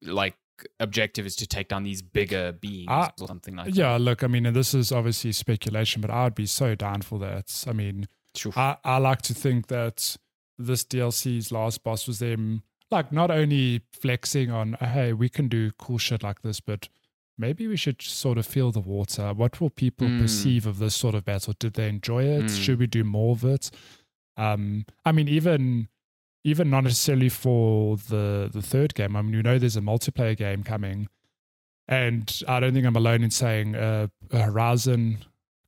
like objective is to take down these bigger beings I- or something like that. Yeah, look, I mean, and this is obviously speculation, but I would be so down for that. I mean. Sure. I, I like to think that this DLC's last boss was them like not only flexing on, hey, we can do cool shit like this, but maybe we should sort of feel the water. What will people Mm. perceive of this sort of battle? Did they enjoy it? Mm. Should we do more of it? Um, I mean, even even not necessarily for the the third game. I mean, you know, there's a multiplayer game coming, and I don't think I'm alone in saying uh, a Horizon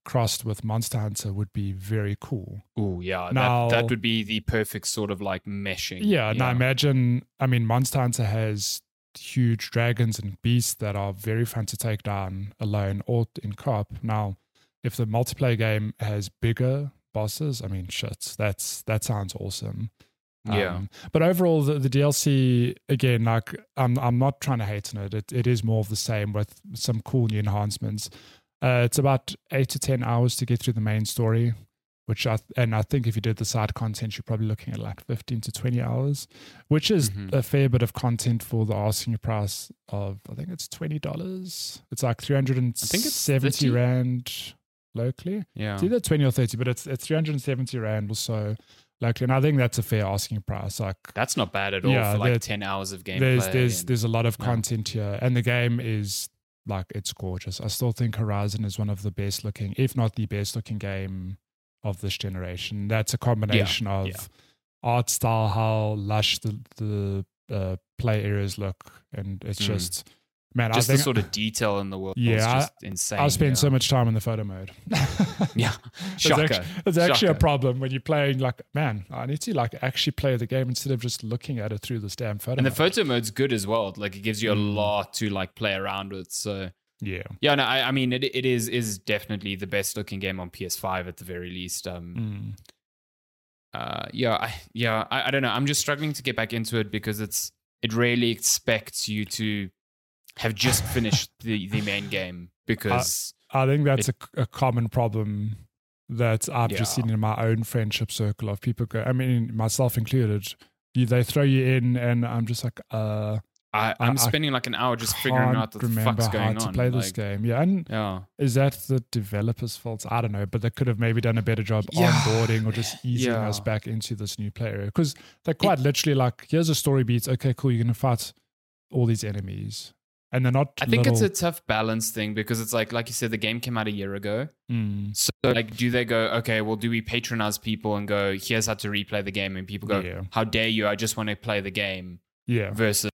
crossed with Monster Hunter would be very cool. Oh yeah, Now- that that would be the perfect sort of like meshing. Yeah, now imagine. I mean, Monster Hunter has huge dragons and beasts that are very fun to take down alone or in co-op. Now, if the multiplayer game has bigger bosses, I mean, shit, that's that sounds awesome. Yeah. Um, but overall, the, the DLC again, like I'm, I'm not trying to hate on it. it. It is more of the same with some cool new enhancements. Uh, it's about eight to ten hours to get through the main story, which I and I think if you did the side content, you're probably looking at like fifteen to twenty hours, which is Mhm. a fair bit of content for the asking price of I think it's twenty dollars. It's like three hundred and think it's seventy 30. rand locally. yeah. It's either 20 or 30, but it's it's 370 Rand or so locally. And I think that's a fair asking price. Like That's not bad at all Yeah, for like ten hours of gameplay. there's there's and- there's a lot of content here. And the game is like it's gorgeous. I still think Horizon is one of the best looking, if not the best looking game of this generation. That's a combination of yeah. art style, how lush the the uh, play areas look, and it's Mm. just Man, just I think the sort of detail in the world Yeah, insane. I spend yeah. so much time in the photo mode. Yeah, It's shocker. actually, it's actually a problem when you're playing like, man, I need to like actually play the game instead of just looking at it through this damn photo. And the photo mode's good as well. Like it gives you a Mm. lot to like play around with. So yeah. yeah, no, I, I mean it it is is definitely the best looking game on PS5 at the very least. Um, Mm. uh, yeah, I, yeah, I, I don't know. I'm just struggling to get back into it because it's it really expects you to have just finished the the main game because I think that's a, a common problem that I've just seen in my own friendship circle of people go, I mean, myself included. You, they throw you in, and I'm just like, uh, I, I'm I spending like an hour just figuring out the fuck's going to on. play this like, game. Yeah, and Yeah, is that the developer's fault? I don't know, but they could have maybe done a better job Yeah. onboarding or just easing Yeah. us back into this new play area because they're quite literally like, here's a story beat. Okay, cool. You're gonna fight all these enemies, and they're not. I think it's a tough balance thing because it's like like you said, the game came out a year ago. Mm, So like, do they go, okay, well, do we patronize people and go, here's how to replay the game, and people go, Yeah. how dare you? I just want to play the game. yeah, Versus,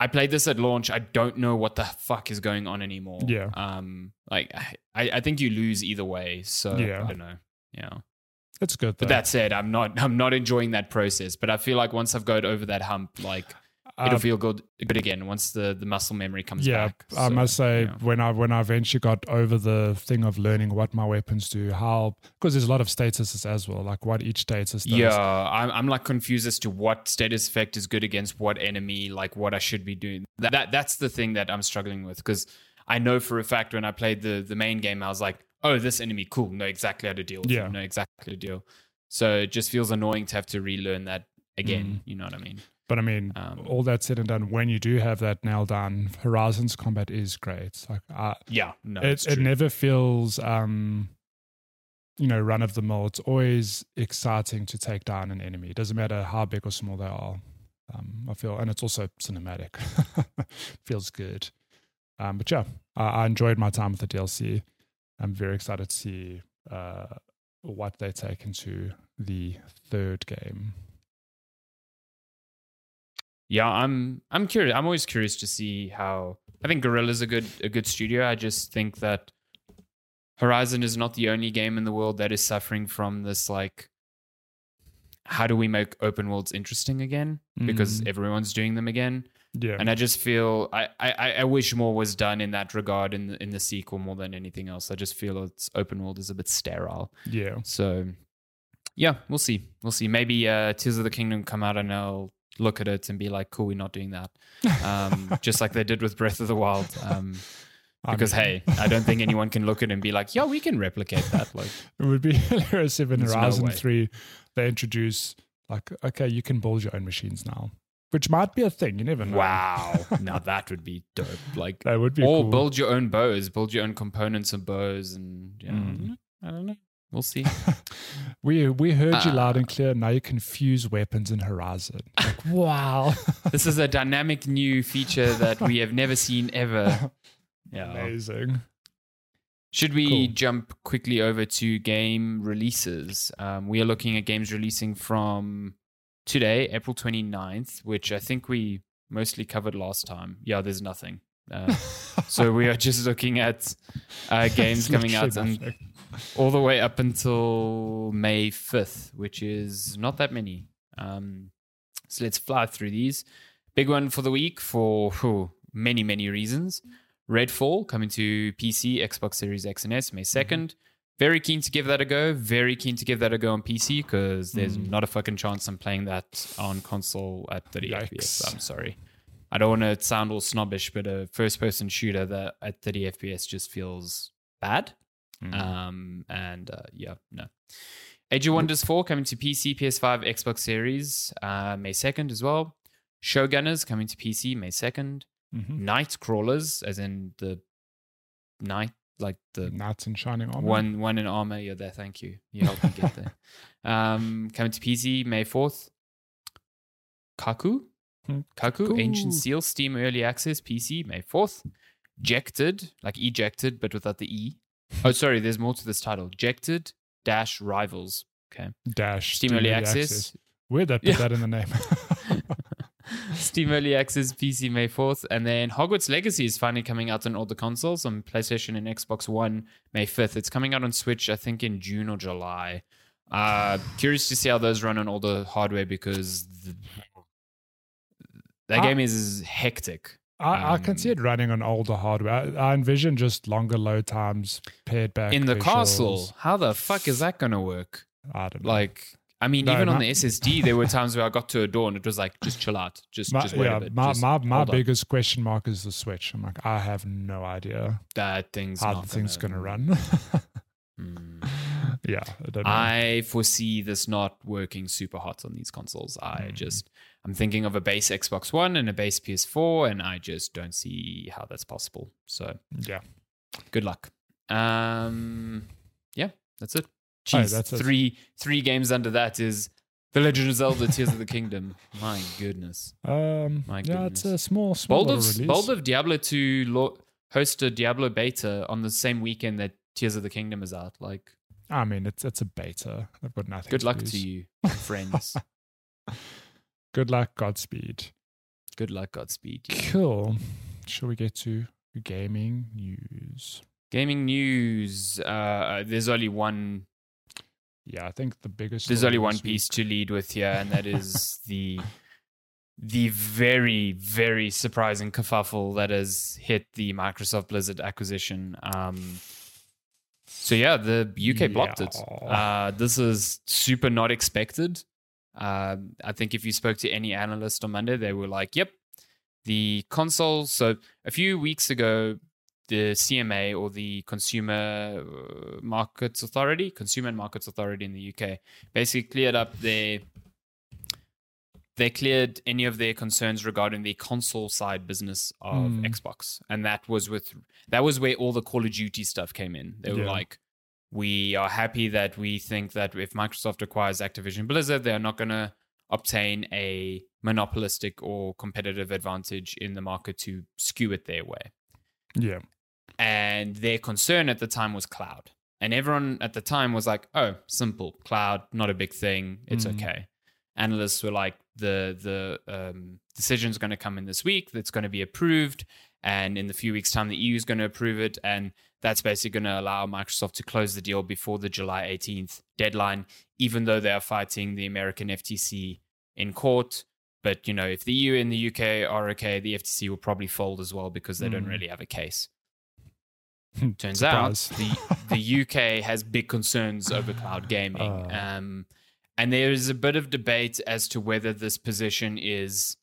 I played this at launch. I don't know what the fuck is going on anymore. Yeah. Um. Like, I I think you lose either way. So Yeah. I don't know. Yeah. That's good. Though. But that said, I'm not I'm not enjoying that process. But I feel like once I've got over that hump, like it'll Um, feel good good again once the the muscle memory comes yeah, back. I So, must say when I when I eventually got over the thing of learning what my weapons do, how because there's a lot of statuses as well, like what each status does. Yeah, I'm, I'm like confused as to what status effect is good against what enemy, like what I should be doing. That, that that's the thing that I'm struggling with because I know for a fact when I played the the main game, I was like, oh, this enemy, cool, know exactly how to deal with Yeah. it, know exactly how to deal. So it just feels annoying to have to relearn that again. Mm. You know what I mean? But I mean, Um, all that said and done, when you do have that nailed down, Horizon's combat is great. Like I, Yeah, no, it, it never feels um you know run of the mill. It's always exciting to take down an enemy. It doesn't matter how big or small they are um i feel. And it's also cinematic. Feels good. Um but yeah I, I enjoyed my time with the dlc i'm very excited to see uh what they take into the third game yeah i'm i'm curious i'm always curious to see how i think Guerrilla's a good a good studio. I just think that horizon is not the only game in the world that is suffering from this like how do we make open worlds interesting again? Because Mm. everyone's doing them again. Yeah. And i just feel I, I i wish more was done in that regard in the in the sequel more than anything else. I just feel its open world is a bit sterile. Yeah. So yeah, we'll see. We'll see. Maybe uh Tears of the Kingdom come out and I'll look at it and be like, cool, we're not doing that. Um just like they did with Breath of the Wild. Um I because mean, hey, I don't think anyone can look at it and be like, yeah, we can replicate that. Like it would be hilarious if in There's no Horizon 3 they introduce like okay you can build your own machines now which might be a thing you never know wow. now that would be dope. Like that would be or cool. build your own bows, build your own components of bows and you know, Mm. I don't know. We'll see. we we heard you loud Uh, and clear now you can fuse weapons in Horizon like wow this is a dynamic new feature that we have never seen ever. Yeah. amazing Should we Cool. jump quickly over to game releases? Um, we are looking at games releasing from today, April 29th, which I think we mostly covered last time. Yeah, there's nothing. Uh, so we are just looking at uh, games coming out Literally and nothing. All the way up until May 5th, which is not that many. Um, so let's fly through these. Big one for the week for many, many reasons. Redfall coming to PC, Xbox Series X and S May 2nd. Very keen to give that a go. Very keen to give that a go on PC because there's Mm. not a fucking chance I'm playing that on console at 30 Yikes. FPS. I'm sorry. I don't want to sound all snobbish, but a first person shooter that at 30 FPS just feels bad. Mm. Um, and uh, yeah, no. Age of Wonders 4 coming to PC, PS5, Xbox Series uh, May 2nd as well. Showgunners coming to PC May 2nd. Mhm. Night Crawlers, as in the night, like the Knights in shining armor one one in armor. You're there. Thank you. You helped me get there. Um, coming to PC May 4th. Kaku? Hmm. Kaku, Ancient Kaku. Seal, Steam Early Access, PC May 4th. Ejected, like ejected, but without the E. Oh, sorry, there's more to this title. Jected dash Rivals. Okay. dash Steam Early Access. Where'd they put Yeah. that in the name? Steam Early Access PC May 4th. And then Hogwarts Legacy is finally coming out on all the consoles on PlayStation and Xbox One May 5th. It's coming out on Switch, I think, in June or July. Uh, curious to see how those run on all the hardware because the, that I- game is hectic. I, I can see it running on older hardware. I, I envision just longer load times pared back In the castle, visuals. how the fuck is that going to work? I don't know. Like, I mean, No, even on my- the SSD, there were times where I got to a door and it was like, just chill out, just my, just wait yeah, a bit. my just my, my hold on. biggest question mark is the Switch. I'm like, I have no idea that thing's how not the thing's gonna, going to run. Hmm. yeah, I don't know. I foresee this not working super hot on these consoles. I Hmm. just I'm thinking of a base Xbox One and a base PS4, and I just don't see how that's possible. So yeah. good luck. Um, yeah, that's it. Oh, Jeez, that's it. three three games under that is The Legend of Zelda: Tears of the Kingdom. My goodness. Um, My yeah, it's a small, small Bold of, release. bold of Diablo to lo- host a Diablo beta on the same weekend that Tears of the Kingdom is out. Like, I mean, it's it's a beta. I've got nothing. good to luck lose. to you, friends. Good luck, Godspeed. good luck, Godspeed. you. Cool. Shall we get to gaming news? Gaming news. Uh, there's only one. Yeah, I think the biggest. There's only one piece to lead with here, and that is the the very very surprising kerfuffle that has hit the Microsoft Blizzard acquisition. Um, so yeah, the UK blocked it. Uh, this is super not expected. Uh, I think if you spoke to any analyst on Monday, they were like, "Yep, the console." So a few weeks ago, the CMA or the Consumer uh, Markets Authority, Consumer and Markets Authority in the UK, basically cleared up their. They cleared any of their concerns regarding the console side business of Mm. Xbox, and that was with that was where all the Call of Duty stuff came in. They were Yeah. like, we are happy that we think that if Microsoft acquires Activision Blizzard, they're not going to obtain a monopolistic or competitive advantage in the market to skew it their way. Yeah. And their concern at the time was cloud. And everyone at the time was like, oh, simple, cloud, not a big thing, it's Mhm. okay. Analysts were like, the the um, decision's going to come in this week, that's going to be approved. And in the few weeks' time, the EU is going to approve it. And that's basically going to allow Microsoft to close the deal before the July 18th deadline, even though they are fighting the American FTC in court. But, you know, if the EU and the UK are okay, the FTC will probably fold as well because they don't Mm. really have a case. Turns out the, the UK has big concerns over cloud gaming. Uh. um, and there is a bit of debate as to whether this position is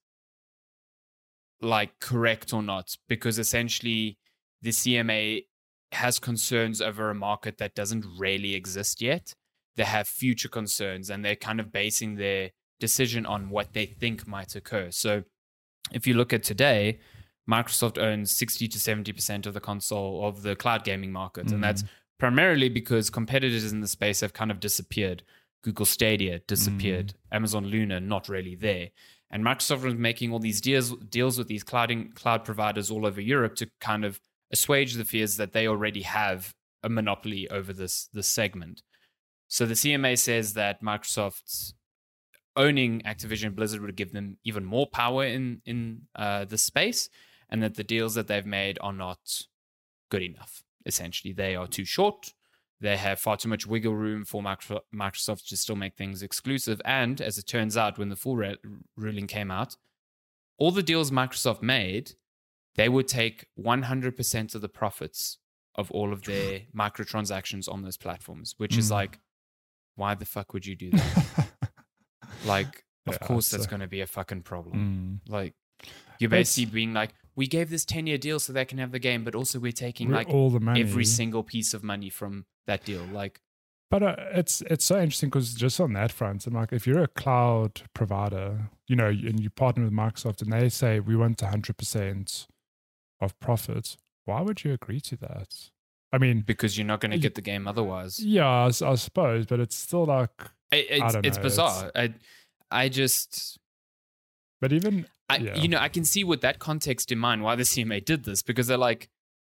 like correct or not, because essentially the CMA has concerns over a market that doesn't really exist yet. They have future concerns and they're kind of basing their decision on what they think might occur. So if you look at today, Microsoft owns 60 to 70% of the console of the cloud gaming market. And that's mm-hmm. primarily because competitors in the space have kind of disappeared. Google Stadia disappeared. Mm-hmm. Amazon Luna not really there. And Microsoft was making all these deals deals with these clouding cloud providers all over Europe to kind of assuage the fears that they already have a monopoly over this this segment. So the CMA says that Microsoft's owning Activision Blizzard would give them even more power in in uh, the space, and that the deals that they've made are not good enough. Essentially, they are too short. They have far too much wiggle room for Micro- Microsoft to still make things exclusive. And as it turns out, when the full re- ruling came out, all the deals Microsoft made, they would take 100% of the profits of all of their microtransactions on those platforms, which is Mm. like, why the fuck would you do that? like, of course, that's going to be a fucking problem. Mm. Like, you're But it's- basically being like, we gave this 10 year deal so they can have the game, but also we're taking We're like all the money. every single piece of money from that deal. Like, But uh, it's it's so interesting because just on that front, I'm like, if you're a cloud provider, you know, and you partner with Microsoft, and they say we want 100 percent of profits, why would you agree to that? I mean, because you're not going to get the game otherwise. yeah, I suppose, but it's still like, It- it's, don't it's know, bizarre. I, I just, but even I, Yeah. you know, I can see with that context in mind why the CMA did this because they're like,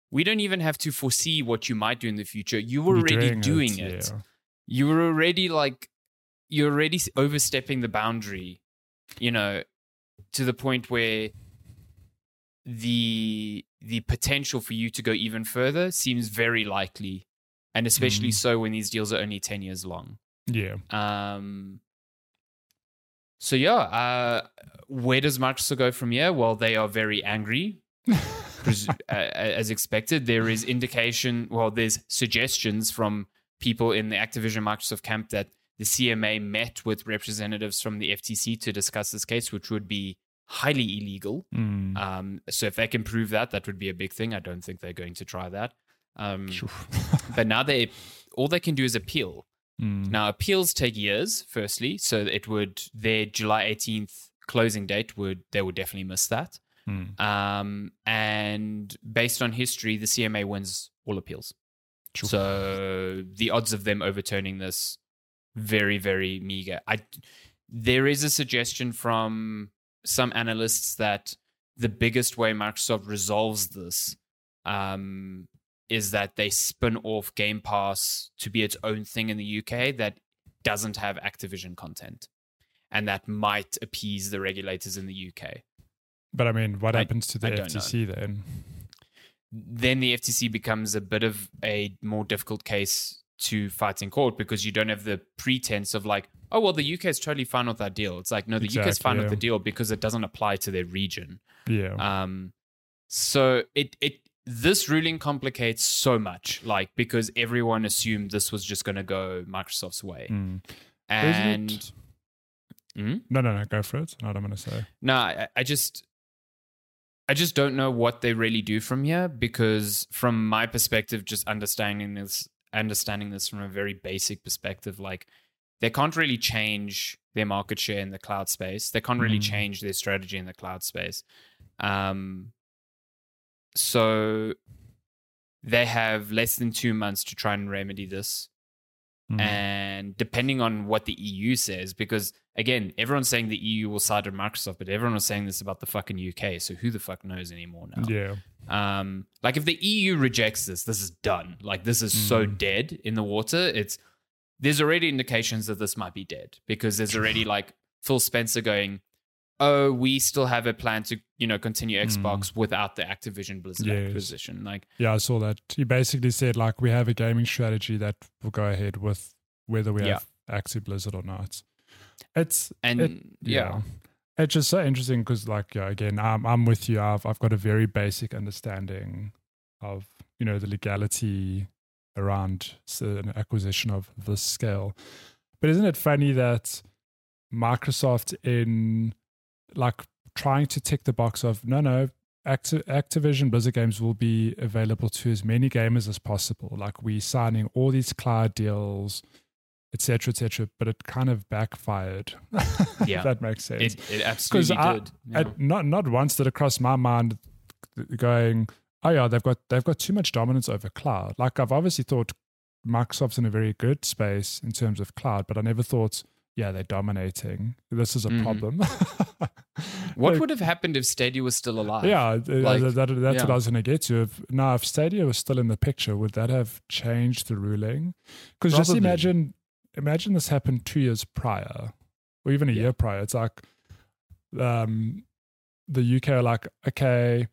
we don't even have to foresee what you might do in the future. You were already doing, it, it. yeah. You were already like, you're already overstepping the boundary. You know, to the point where the the potential for you to go even further seems very likely, and especially Mm. so when these deals are only ten years long. Yeah. Um, so yeah, uh, where does Microsoft go from here? Well, they are very angry, pres- uh, as expected. There is indication, well, there's suggestions from people in the Activision Microsoft camp that the CMA met with representatives from the FTC to discuss this case, which would be highly illegal. Mm. Um, so if they can prove that, that would be a big thing. I don't think they're going to try that. Um, but now they all they can do is appeal. Mm. Now appeals take years. Firstly, so it would their July eighteenth closing date would they would definitely miss that. Mm. Um, and based on history, the CMA wins all appeals. Sure. So the odds of them overturning this very very meager. I there is a suggestion from some analysts that the biggest way Microsoft resolves this um, is that they spin off Game Pass to be its own thing in the UK that doesn't have Activision content, and that might appease the regulators in the UK. But I mean, what I- happens to the FTC then? then the FTC becomes a bit of a more difficult case to fight in court because you don't have the pretense of like, oh well, the UK is totally fine with that deal. It's like no, the UK is Exactly, fine with the deal because it doesn't apply to their region. Yeah. Um, so it it this ruling complicates so much, like because everyone assumed this was just going to go Microsoft's way, Mm. And it- Hmm? No, no, no. Go for it. Not I'm going to say. No, I, I just I just don't know what they really do from here because from my perspective, just understanding this understanding this from a very basic perspective, like they can't really change their market share in the cloud space. They can't really Mm. change their strategy in the cloud space. Um so they have less than two months to try and remedy this Mm. and depending on what the EU says, because again, everyone's saying the EU will side with Microsoft, but everyone was saying this about the fucking UK, so who the fuck knows anymore now? yeah. Um, like if the EU rejects this, this is done. Like this is so Mm. dead in the water. It's there's already indications that this might be dead because there's already like Phil Spencer going, "Oh, we still have a plan to you know continue hmm. Xbox without the Activision Blizzard Yes. acquisition." Like Yeah, I saw that. He basically said, like, we have a gaming strategy that will go ahead with whether we Yeah. have Active Blizzard or not. It's and It- yeah. It's just so interesting because, like, yeah, again, I'm I'm with you. I've I've got a very basic understanding of you know the legality around an acquisition of this scale. But isn't it funny that Microsoft, in like trying to tick the box of no, no, Acti- Activision Blizzard games will be available to as many gamers as possible. Like we signing all these cloud deals, etc., etc. But it kind of backfired. Yeah. if that makes sense. It, it absolutely I- did. Yeah. Not not once did it cross my mind going, oh yeah, they've got they've got too much dominance over cloud. Like I've obviously thought Microsoft's in a very good space in terms of cloud, but I never thought, yeah, they're dominating. This is a Mhm. problem. What Like, would have happened if Stadia was still alive? yeah, Like, that, that- that's what. I was going to get to. If, now, if Stadia was still in the picture, would that have changed the ruling? Because just imagine, imagine this happened two years prior, or even a Yeah. year prior. It's like, um, the UK are like, okay,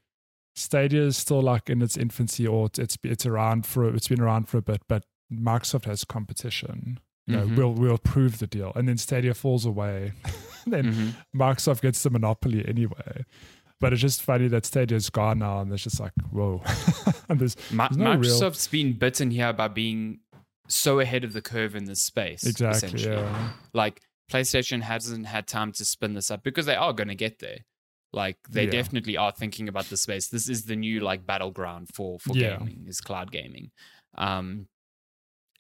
Stadia is still like in its infancy, or it's it's, it's around for it's been around for a bit, but Microsoft has competition. You know, Mhm. we'll we'll approve the deal, and then Stadia falls away. then Mhm. Microsoft gets the monopoly anyway. But it's just funny that Stadia's gone now, and it's just like, whoa. and there's Mi- There's no real- Microsoft's been bitten here by being so ahead of the curve in this space. exactly, yeah. Like PlayStation hasn't had time to spin this up because they are going to get there. Like they Yeah. definitely are thinking about the space. This is the new like battleground for for Yeah. gaming is cloud gaming. Um,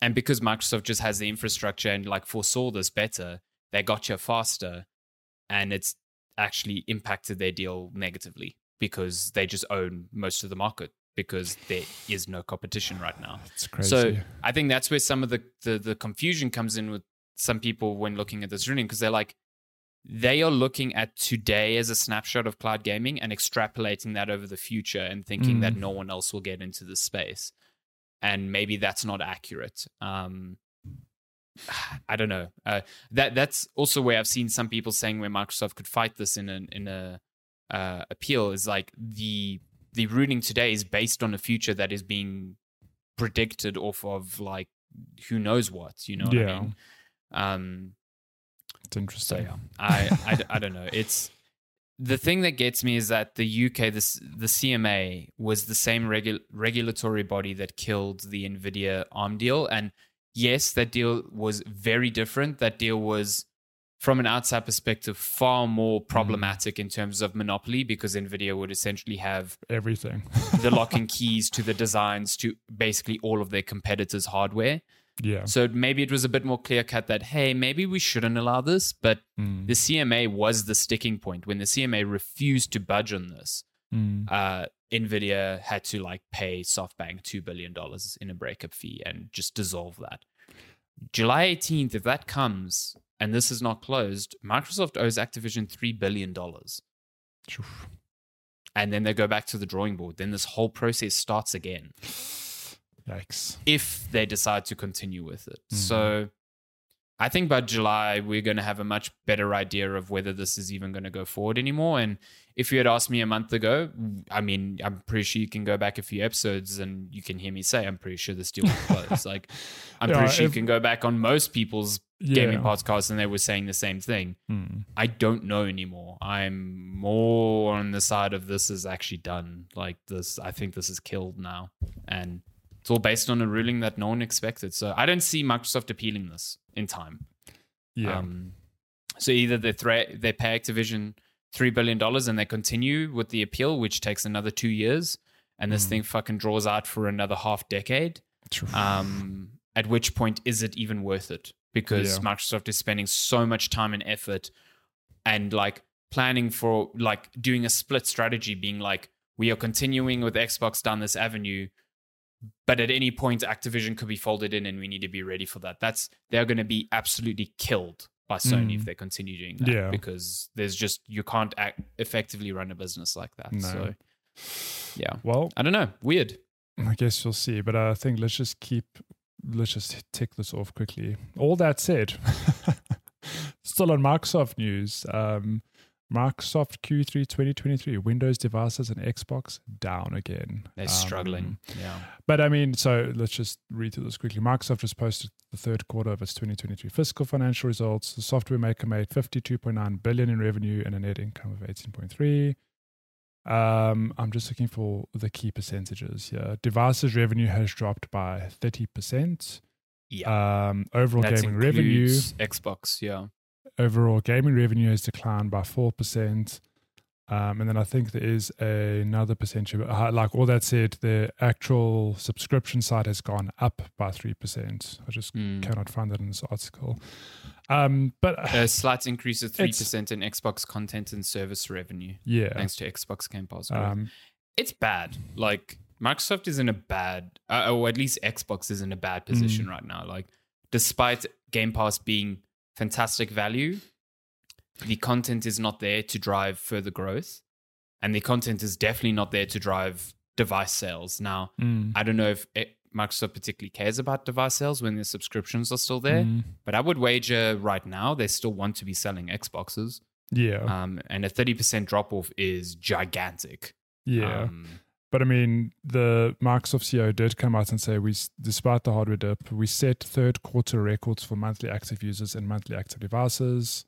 and because Microsoft just has the infrastructure and like foresaw this better, they got you faster, and it's actually impacted their deal negatively because they just own most of the market because there is no competition right now. It's crazy. So I think that's where some of the, the the confusion comes in with some people when looking at this ruling because they're like they are looking at today as a snapshot of cloud gaming and extrapolating that over the future and thinking that Mm. no one else will get into this space and maybe that's not accurate um I don't know. Uh, that that's also where I've seen some people saying where Microsoft could fight this in an in a uh, appeal is like the the ruling today is based on a future that is being predicted off of like who knows what. You know what I Yeah. mean? Um, It's so interesting. yeah, I, I I don't know. It's the thing that gets me is that the UK, this the CMA was the same regu- regulatory body that killed the Nvidia ARM deal, and yes, that deal was very different. That deal was, from an outside perspective, far more mm-hmm. problematic in terms of monopoly because Nvidia would essentially have Everything. the lock and keys to the designs to basically all of their competitors' hardware. Yeah. So maybe it was a bit more clear cut that hey, maybe we shouldn't allow this, but Mm. the CMA was the sticking point. When the CMA refused to budge on this, Mm. uh, Nvidia had to like pay SoftBank two billion dollars in a breakup fee and just dissolve that. July 18th, if that comes and this is not closed, Microsoft owes Activision three billion dollars, Oof. and then they go back to the drawing board. Then this whole process starts again Yikes. if they decide to continue with it. Mhm. So I think by July, we're going to have a much better idea of whether this is even going to go forward anymore. And if you had asked me a month ago, I mean, I'm pretty sure you can go back a few episodes and you can hear me say, I'm pretty sure this deal will close. like, I'm Yeah, pretty sure if- you can go back on most people's Yeah. gaming podcasts and they were saying the same thing. Mm. I don't know anymore. I'm more on the side of this is actually done. Like this, I think this is killed now, and it's all based on a ruling that no one expected. So I don't see Microsoft appealing this in time. Yeah. Um, so either they thre- they pay Activision three billion dollars and they continue with the appeal, which takes another two years, and this Mm. thing fucking draws out for another half decade. Um, at which point is it even worth it? Because Yeah. Microsoft is spending so much time and effort and like planning for like doing a split strategy, being like, we are continuing with Xbox down this avenue, but at any point Activision could be folded in and we need to be ready for that. That's they're gonna be absolutely killed by Sony Mm. if they continue doing that. Yeah. Because there's just you can't act, effectively run a business like that. No. So yeah. well, I don't know. Weird. I guess you'll see. But I think let's just keep, let's just tick this off quickly. All that said, still on Microsoft news, um, Microsoft Q3 2023, Windows devices and Xbox down again. They're Um, struggling. Yeah. But I mean, so let's just read through this quickly. Microsoft just posted the third quarter of its 2023 fiscal financial results. The software maker made 52.9 billion in revenue and a net income of 18.3. Um, I'm just looking for the key percentages here. Devices revenue has dropped by 30%. Yeah. Um, overall That gaming revenue, Xbox, yeah. Overall gaming revenue has declined by 4%. Um, and then I think there is another percentage. uh, Like all that said, the actual subscription side has gone up by 3%. I just Mm. cannot find that in this article. Um, but A slight increase of 3% in Xbox content and service revenue, yeah. thanks to Xbox Game Pass. Um, it's bad. Like, Microsoft is in a bad, uh, or at least Xbox is in a bad position Mm. right now. Like, despite Game Pass being fantastic value, the content is not there to drive further growth. And the content is definitely not there to drive device sales. Now, mm, I don't know if it, Microsoft particularly cares about device sales when their subscriptions are still there, mm, but I would wager right now they still want to be selling Xboxes. yeah. Um, and a 30% drop off is gigantic. yeah. Um, But I mean, the Microsoft CEO did come out and say we, despite the hardware dip, we set third quarter records for monthly active users and monthly active devices.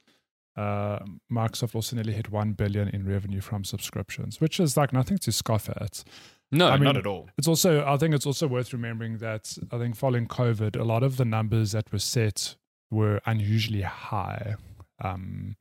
Uh, Microsoft also nearly hit one billion in revenue from subscriptions, which is like nothing to scoff at. no, I mean- not at all. It's also, I think, it's also worth remembering that I think following COVID, a lot of the numbers that were set were unusually high. Um,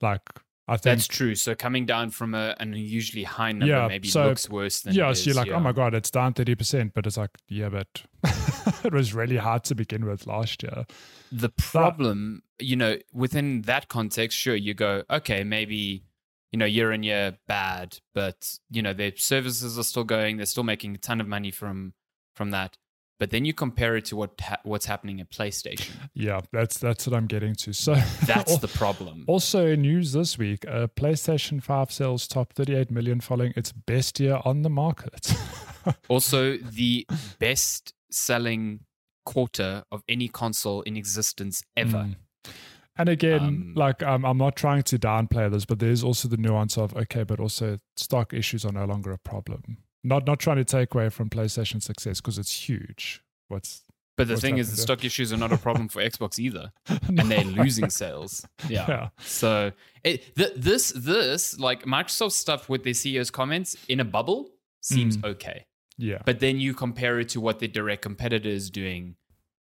like I think That's true. So coming down from a, an unusually high number Yeah, maybe so- looks worse than yeah, so you're like, oh yeah. oh my god, it's down thirty percent, but it's like, yeah, but it was really hard to begin with last year. The problem, you know, within that context, sure, you go, okay, maybe, you know, year on year bad, but you know, their services are still going, they're still making a ton of money from from that. But then you compare it to what ha- what's happening at PlayStation. Yeah, that's that's what I'm getting to. So That's the problem. also in news this week. Uh, PlayStation Five sales top 38 million, following its best year on the market. Also, the best selling quarter of any console in existence ever. Mm. And again, Um, like um, I'm not trying to downplay this, but there's also the nuance of okay, but also stock issues are no longer a problem. Not not trying to take away from PlayStation success because it's huge. What's But the What's thing is, the stock issues are not a problem for Xbox either, and they're losing sales. Yeah. Yeah. So it, th- this this like Microsoft stuff with their CEO's comments in a bubble seems Mm. okay, Yeah. but then you compare it to what their direct competitor is doing,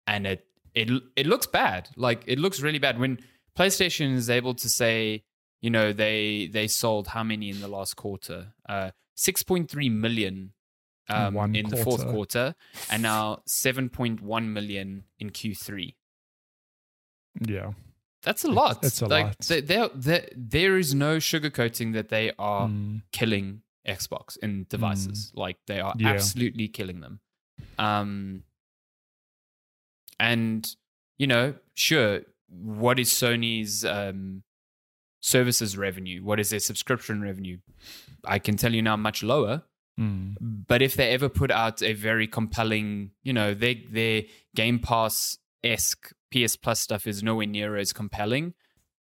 and it it it looks bad. Like it looks really bad when PlayStation is able to say, you know, they they sold how many in the last quarter? Uh, six point three million. Um, one in the fourth quarter. and now 7.1 million in Q3. Yeah. That's a lot. it's a like, lot. There, there, there, there is no sugarcoating that they are Mm. killing Xbox in devices. Like they are Yeah. absolutely killing them. Um, and you know, sure, what is Sony's um, services revenue? What is their subscription revenue? I can tell you now, much lower. Mm. But if they ever put out a very compelling, you know, their their Game Pass esque PS Plus stuff is nowhere near as compelling.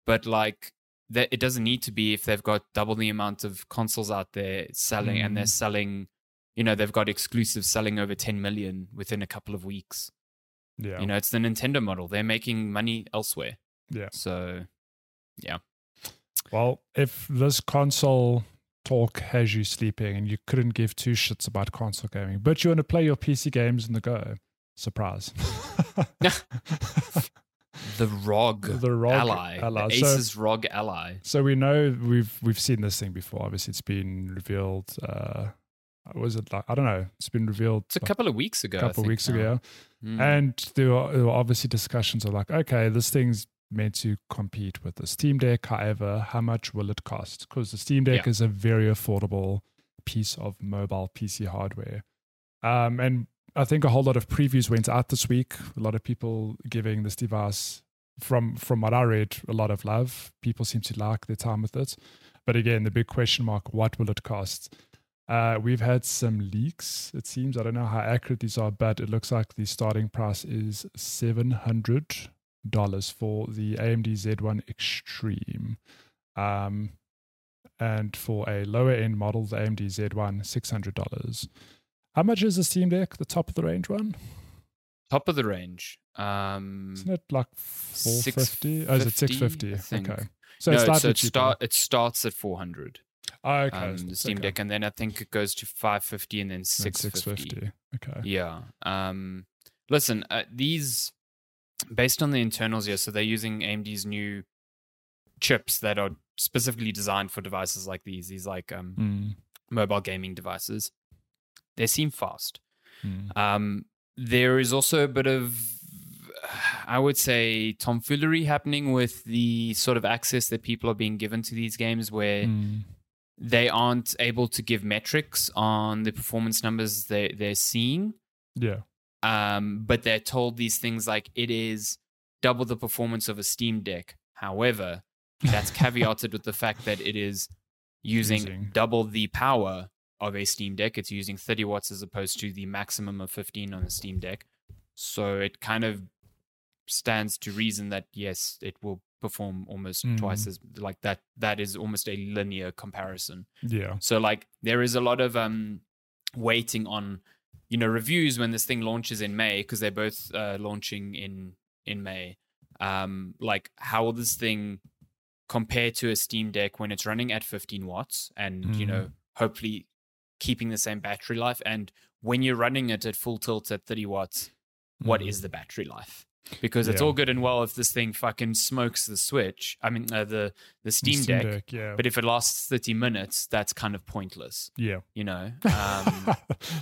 But like that, it doesn't need to be if they've got double the amount of consoles out there selling, and they're Mm. selling, you know, they've got exclusives selling over 10 million within a couple of weeks. Yeah. You know, it's the Nintendo model. They're making money elsewhere. Yeah. So Well, if this console talk has you sleeping and you couldn't give two shits about console gaming, but you want to play your PC games in the go, surprise. the ROG, The ROG ally, ally. the So- Asus ROG ally. So we know we've we've seen this thing before. Obviously, it's been revealed. Uh, was it like I don't know? It's been revealed It's a like, couple of weeks ago. a couple think weeks now. ago, Mm. and there were, there were obviously discussions of like, okay, this thing's meant to compete with the Steam Deck. However, how much will it cost? Because the Steam Deck Yeah. is a very affordable piece of mobile PC hardware, um, and I think a whole lot of previews went out this week. A lot of people giving this device, from from what I read, a lot of love. People seem to like their time with it. But again, the big question mark: what will it cost? Uh, we've had some leaks. It seems I don't know how accurate these are, but it looks like the starting price is seven hundred for the AMD Z1 Extreme, um, and for a lower end model, the AMD Z1, six hundred dollars. How much is the Steam Deck, the top of the range one? Top of the range. Um, Isn't it like four fifty? Oh, is it 650, fifty? I think. Okay, so no, slightly so it, start, it starts at 400. oh, okay, um, the Steam okay. Deck, and then I think it goes to 550 and then And 650. 650. Okay. Yeah. Um, listen, uh, these based on the internals here, so they're using AMD's new chips that are specifically designed for devices like these. These like um, Mm, mobile gaming devices. They seem fast. mm, Um, there is also a bit of, I would say, tomfoolery happening with the sort of access that people are being given to these games where mm, they aren't able to give metrics on the performance numbers they, they're seeing. yeah. Um, but they're told these things like it is double the performance of a Steam Deck. However, that's caveated with the fact that it is using, Using- double the power of a Steam Deck. It's using 30 watts as opposed to the maximum of 15 on a Steam Deck. So it kind of stands to reason that yes, it will perform almost Mm. twice as like that. That is almost a linear comparison. Yeah. So like there is a lot of um waiting on you know reviews when this thing launches in May because they're both uh, launching in in May. Um, like how will this thing compare to a Steam Deck when it's running at 15 watts and you Mm. know hopefully keeping the same battery life and when you're running it at full tilt at 30 watts, what Mm. is the battery life? Because it's Yeah. all good and well if this thing fucking smokes the Switch. I mean uh, the the The Steam, Deck, yeah. but if it lasts 30 minutes, that's kind of pointless, yeah. you know? Um,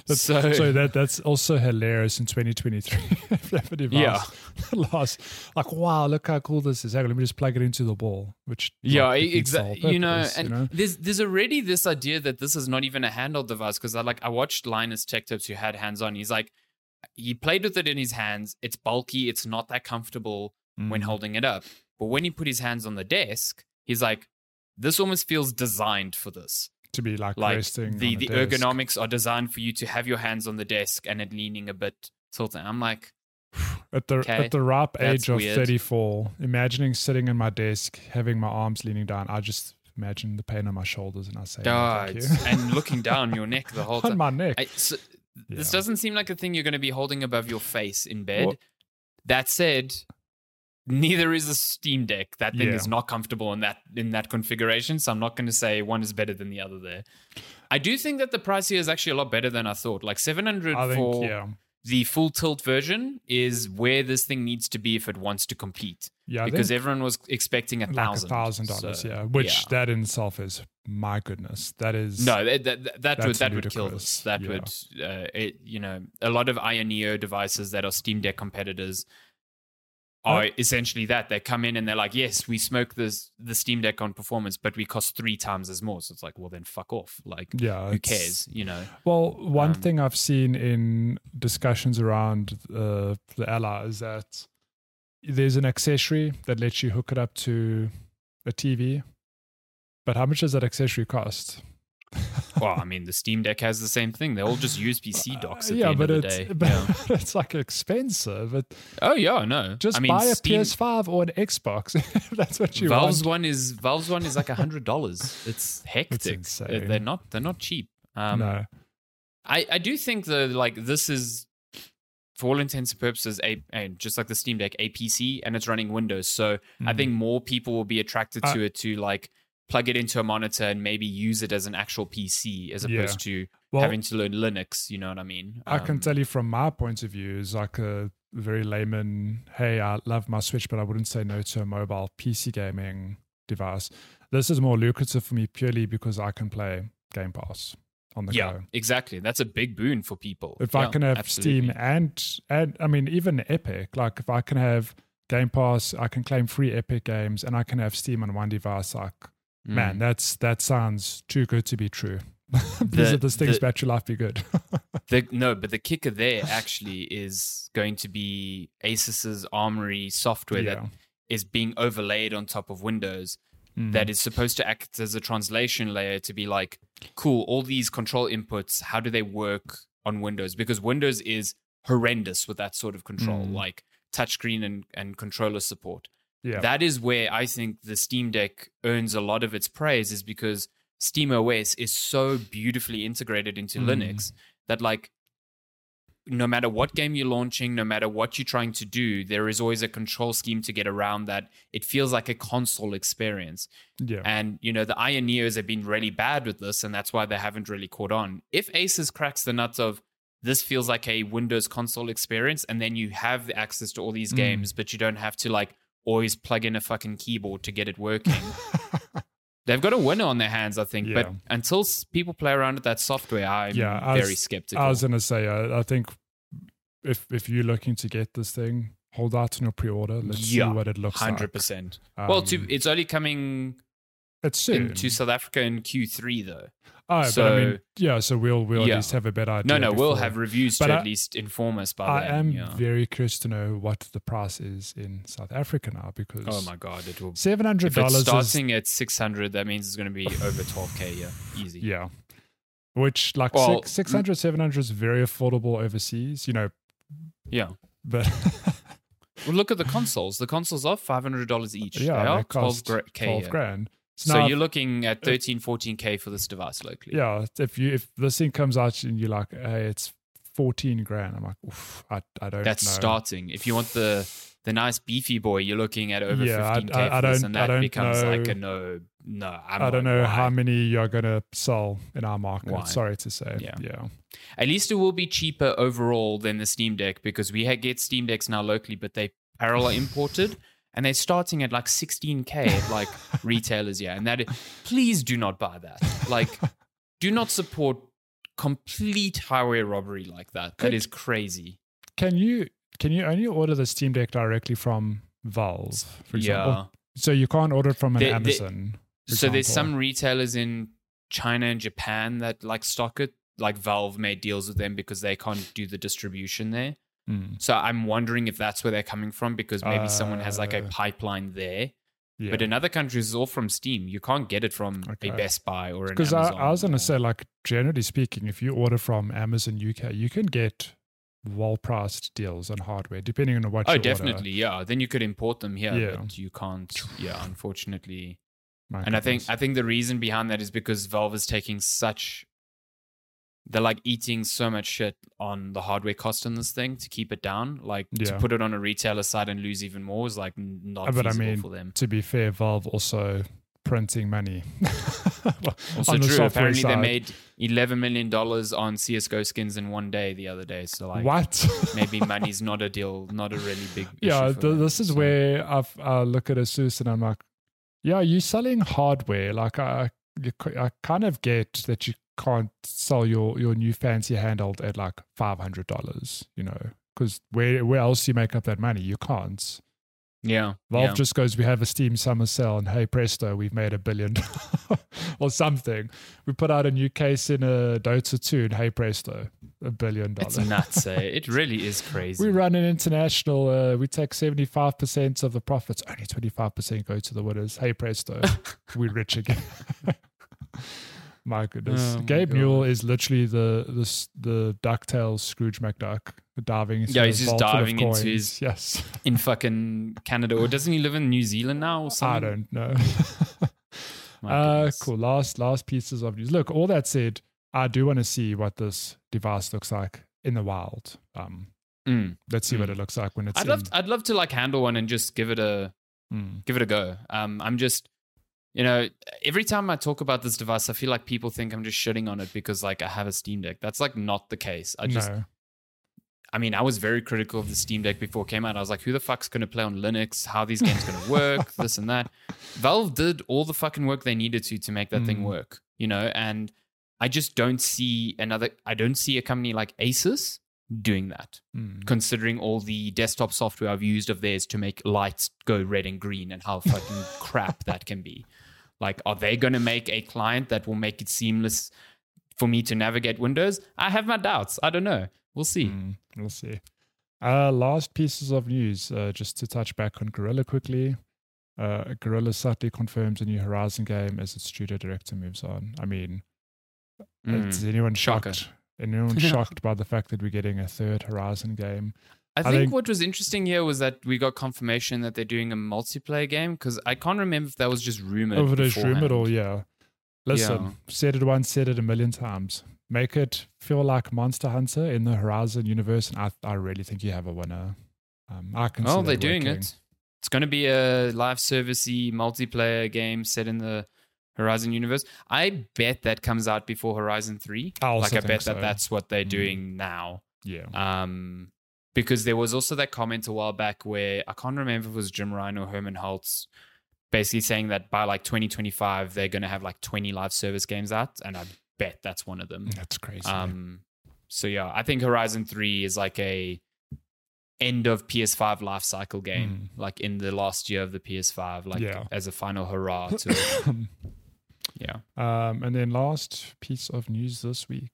so- so, that that's also hilarious in 2023. if you have a device Yeah. that lasts- like wow, look how cool this is. Let me just plug it into the wall, which yeah, like, exactly. You know, and there's there's already this idea that this is not even a handheld device because I like I watched Linus Tech Tips who had hands on. He's like, he played with it in his hands. It's bulky. It's not that comfortable when Mm. holding it up. But when he put his hands on the desk, he's like, this almost feels designed for this. to be like, like resting the on the desk. ergonomics are designed for you to have your hands on the desk and it leaning a bit tilted. I'm like, At the Okay, at the ripe age of weird. 34, imagining sitting in my desk, having my arms leaning down, I just imagine the pain on my shoulders, and I say, you. and looking down your neck the whole on time. my neck. I, so, This doesn't seem like a thing you're going to be holding above your face in bed. That said, neither is a Steam Deck. That thing Yeah. is not comfortable in that in that configuration. So I'm not going to say one is better than the other. There, I do think that the price here is actually a lot better than I thought. Like 700 I think, for yeah, the full tilt version is where this thing needs to be if it wants to compete. yeah, because everyone was expecting a like thousand. thousand dollars, So, yeah. Which yeah. that in itself is, my goodness, that is No, that that, that, would that would kill ludicrous. this. That Yeah. would uh, it, you know a lot of Aya Neo devices that are Steam Deck competitors are essentially that they come in and they're like, yes, we smoke this the Steam Deck on performance, but we cost three times as more. So it's like, well, then fuck off. Like, yeah. who cares? You know? Well, one Um, thing I've seen in discussions around uh, the Ally is that there's an accessory that lets you hook it up to a TV. But how much does that accessory cost? Well, I mean, the Steam Deck has the same thing. They're all just USB C docks at yeah, the end but of the it's day. but Yeah. it's like expensive. But Oh yeah, no. just I mean, buy a Steam, PS5 or an Xbox. that's what you Valve's want. one is Valve's one is like a hundred dollars. It's hectic. insane. They're not they're not cheap. Um, no, I, I do think though, like this is for all intents and purposes a, a just like the Steam Deck a PC and it's running Windows. So I Mm. think more people will be attracted I- to it to like plug it into a monitor and maybe use it as an actual PC as Yeah. opposed to well, having to learn Linux. You know what I mean? I can Um, tell you from my point of view, is like a very layman. Hey, I love my Switch, but I wouldn't say no to a mobile PC gaming device. This is more lucrative for me purely because I can play Game Pass on the Yeah, go. exactly. That's a big boon for people. If I can have absolutely. Steam and and I mean even Epic, like if I can have Game Pass, I can claim free Epic games, and I can have Steam on one device. Like Mm. man, that's that sounds too good to be true. These The- are the things the- your life be good. The, no, but the kicker there actually is going to be Asus's Armory software that yeah. is being overlaid on top of Windows Mm. that is supposed to act as a translation layer to be like, cool, all these control inputs, how do they work on Windows? Because Windows is horrendous with that sort of control, Mm. like touchscreen and, and controller support. Yeah. That is where I think the Steam Deck earns a lot of its praise, is because Steam OS is so beautifully integrated into Mm. Linux that like no matter what game you're launching, no matter what you're trying to do, there is always a control scheme to get around that. It feels like a console experience. yeah. And, you know, the Aya Neos have been really bad with this, and that's why they haven't really caught on. If Asus cracks the nuts of this feels like a Windows console experience, and then you have the access to all these Mm. games, but you don't have to like always plug in a fucking keyboard to get it working. They've got a winner on their hands, I think. But until s- people play around with that software, I'm Yeah, I very was- skeptical. I was gonna say, uh, I think if if you're looking to get this thing, hold out on your pre-order. Let's Yeah, see what it looks Hundred like. percent. Well, to, Um, it's only coming it's soon. into South Africa in Q3, though. Oh, but I so- mean, yeah. So we'll we'll Yeah. at least have a better idea. No, no, we'll have reviews But to I- at least inform us by I then. am yeah. very curious to know what the price is in South Africa now because Oh my god, it will. seven hundred dollars is starting at six hundred, that means it's going to be over twelve k. Yeah, easy. yeah, which like Well, six, 600, 700 is very affordable overseas. You know, yeah. but Well, look at the consoles. The consoles are five hundred dollars each. yeah, they are they twelve cost gra- k. twelve yeah. So now you're looking at 13, 14 k for this device locally. yeah, if you if this thing comes out and you're like, hey, it's fourteen grand, I'm like, Oof, I I don't. that's know. starting. If you want the the nice beefy boy, you're looking at over Yeah, fifteen k I- I for this, don't- and I that becomes like know. a no. No, I'm I don't know why? how many you're gonna sell in our market. Why? Sorry to say. Yeah. yeah. At least it will be cheaper overall than the Steam Deck because we get Steam Decks now locally, but they parallel imported and they're starting at like 16k at like retailers. Yeah, and that is, please do not buy that. Like, do not support complete highway robbery like that. That Could- is crazy. Can you can you only order the Steam Deck directly from Valve, for example? Yeah. So you can't order it from an Amazon. So there's some retailers in China and Japan that like stock it. Like Valve made deals with them because they can't do the distribution there. Mm, So I'm wondering if that's where they're coming from because maybe someone has like a Uh, pipeline there. yeah. But in other countries, it's all from Steam. You can't get it from Okay. a Best Buy or an Because I, I was going to say, like, generally speaking, if you order from Amazon UK, you can get well priced deals on hardware, depending on what. Oh, definitely, yeah. Then you could import them here, Yeah. but you can't. Yeah, unfortunately. My And I think. I think the reason behind that is because Valve is taking such they're like eating so much shit on the hardware cost on this thing to keep it down. Like to put it on a retailer side and lose even more is like not but I feasible mean, for them. to be fair, Valve also printing money. Also the true. Apparently they made eleven million dollars on CS:GO skins in one day the other day. So like what? maybe money's not a deal, not a really big. yeah, th- them, this is so- where I've, I look at Asus and I'm like, yeah, you're selling hardware. Like I, I kind of get that you can't sell your your new fancy handheld at like five hundred dollars. You know, because where where else do you make up that money? You can't. Yeah, Valve yeah. just goes, we have a Steam summer sale, and hey presto, we've made a billion or something. We put out a new case in a Dota 2, and hey presto, a billion dollars. It's nuts. eh? It really is crazy. We run an international, uh, we take 75% of the profits, only 25% go to the winners. Hey presto, we're rich again. My goodness. Oh my Gabe Newell is literally the the, the DuckTales Scrooge McDuck diving into Yeah, he's just diving into his- Yes. in fucking Canada, or doesn't he live in New Zealand now or I don't know. My uh, cool. Last last pieces of news. Look, all that said, I do want to see what this device looks like in the wild. Um, Mm. let's see what Mm. it looks like when it's. I'd love, in. I'd love to like handle one and just give it a, Mm. give it a go. Um, I'm just, you know, every time I talk about this device, I feel like people think I'm just shitting on it because like I have a Steam Deck. That's like not the case. I just, no. I mean, I was very critical of the Steam Deck before it came out. I was like, who the fuck's going to play on Linux? How are these games going to work? this and that. Valve did all the fucking work they needed to to make that thing Mm. work, you know, and I just don't see another, I don't see a company like Asus doing that, Mm. considering all the desktop software I've used of theirs to make lights go red and green and how fucking crap that can be. Like, are they going to make a client that will make it seamless for me to navigate Windows? I have my doubts. I don't know. We'll see. Mm, we'll see. Uh, last pieces of news, uh, just to touch back on Guerrilla quickly. Uh, Guerrilla subtly confirms a new Horizon game as its studio director moves on. I mean, Mm. is anyone Shocker. shocked? Anyone shocked by the fact that we're getting a third Horizon game? I I think, think- what was interesting here was that we got confirmation that they're doing a multiplayer game because I can't remember if that was just rumored. Over this rumor, or beforehand. yeah. Listen, Yeah. said it once, said it a million times. Make it feel like Monster Hunter in the Horizon universe, and I, I really think you have a winner. Um, I can. Oh, they're doing working. it. It's going to be a live servicey multiplayer game set in the Horizon universe. I bet that comes out before Horizon Three. I like I bet so. that that's what they're Mm. doing now. Yeah. Um, because there was also that comment a while back where I can't remember if it was Jim Ryan or Hermen Hulst basically saying that by like 2025 they're going to have like 20 live service games out, and I bet that's one of them. That's crazy. Um, so yeah, I think Horizon Three is like a end of PS5 life cycle game, like in the last year of the PS5, like Yeah. as a final hurrah to yeah. Um, and then last piece of news this week.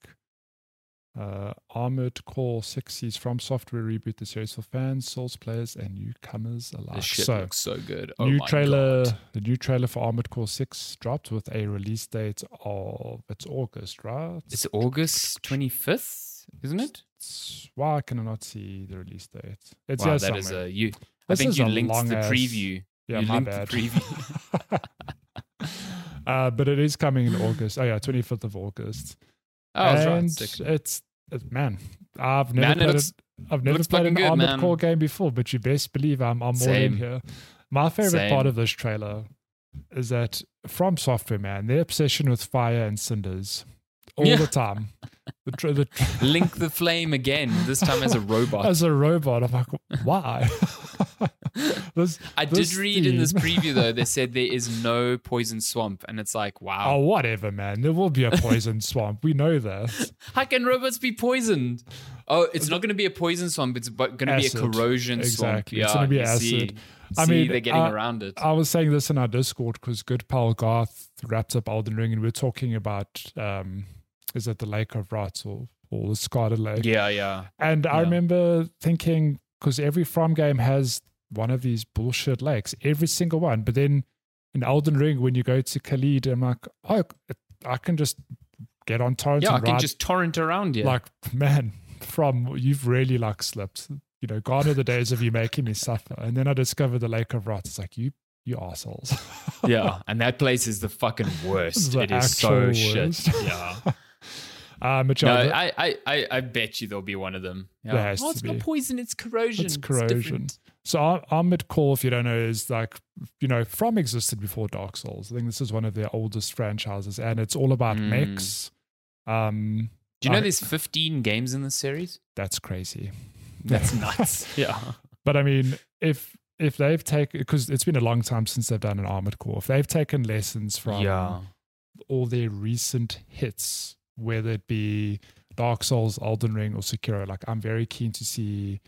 Uh, Armored Core 6 is FromSoftware reboot the series for fans, Souls players, and newcomers alike. This shit so, looks so good. Oh new my trailer, God. the new trailer for Armored Core 6 dropped with a release date of it's August, right? It's August 25th, isn't it? It's- why can I not see the release date? It's wow, that is a you. I This think you linked the long-ass- preview. Yeah, you my linked the bad. preview. uh, but it is coming in August. Oh yeah, 25th of August. Oh, that's right. it's it, man. I've never Man, played looks- it. I've never played an good, Armored man. Core game before, but you best believe I'm I'm all in here. My favorite part of this trailer is that FromSoftware, man, their obsession with fire and cinders all Yeah. the time. The, tra- the tra- Link the flame again. This time as a robot. as a robot, I'm like, why? this, I this did read in this preview though. They said there is no poison swamp, and it's like, wow. oh, whatever, man. There will be a poison swamp. We know that. How can robots be poisoned? Oh, it's not going to be a poison swamp. It's going to be a Acid. corrosion swamp. Exactly. Yeah, It's gonna be you see. acid. I See, mean, they're getting uh, around it. I was saying this in our Discord because good pal Garth wrapped up Elden Ring, and we are talking about um, is it the Lake of Rot or or the Scarlet Lake? yeah, yeah. And I remember thinking because every From game has one of these bullshit lakes, every single one. But then in Elden Ring, when you go to Caelid, I'm like, oh, I can just get on torrents Yeah, I can ride. just torrent around here. like, man, from you've really like slipped. You know, gone are the days of you making me suffer. And then I discovered the Lake of Rot. It's like you you assholes. yeah, and that place is the fucking worst. The it is so actual shit. Yeah. Uh, but No, I, I, I, I bet you there'll be one of them. Yeah. There has oh, to it's be. not poison, it's corrosion. It's different. corrosion. So Ar- Armored Core, if you don't know, is like you know From existed before Dark Souls. I think this is one of their oldest franchises, and it's all about Mm. mechs. Um, Do you know I- there's 15 games in this series? that's crazy. That's nuts. yeah. But I mean, if if they've taken because it's been a long time since they've done an Armored Core, if they've taken lessons from Yeah. all their recent hits, whether it be Dark Souls, Elden Ring, or Sekiro, like I'm very keen to see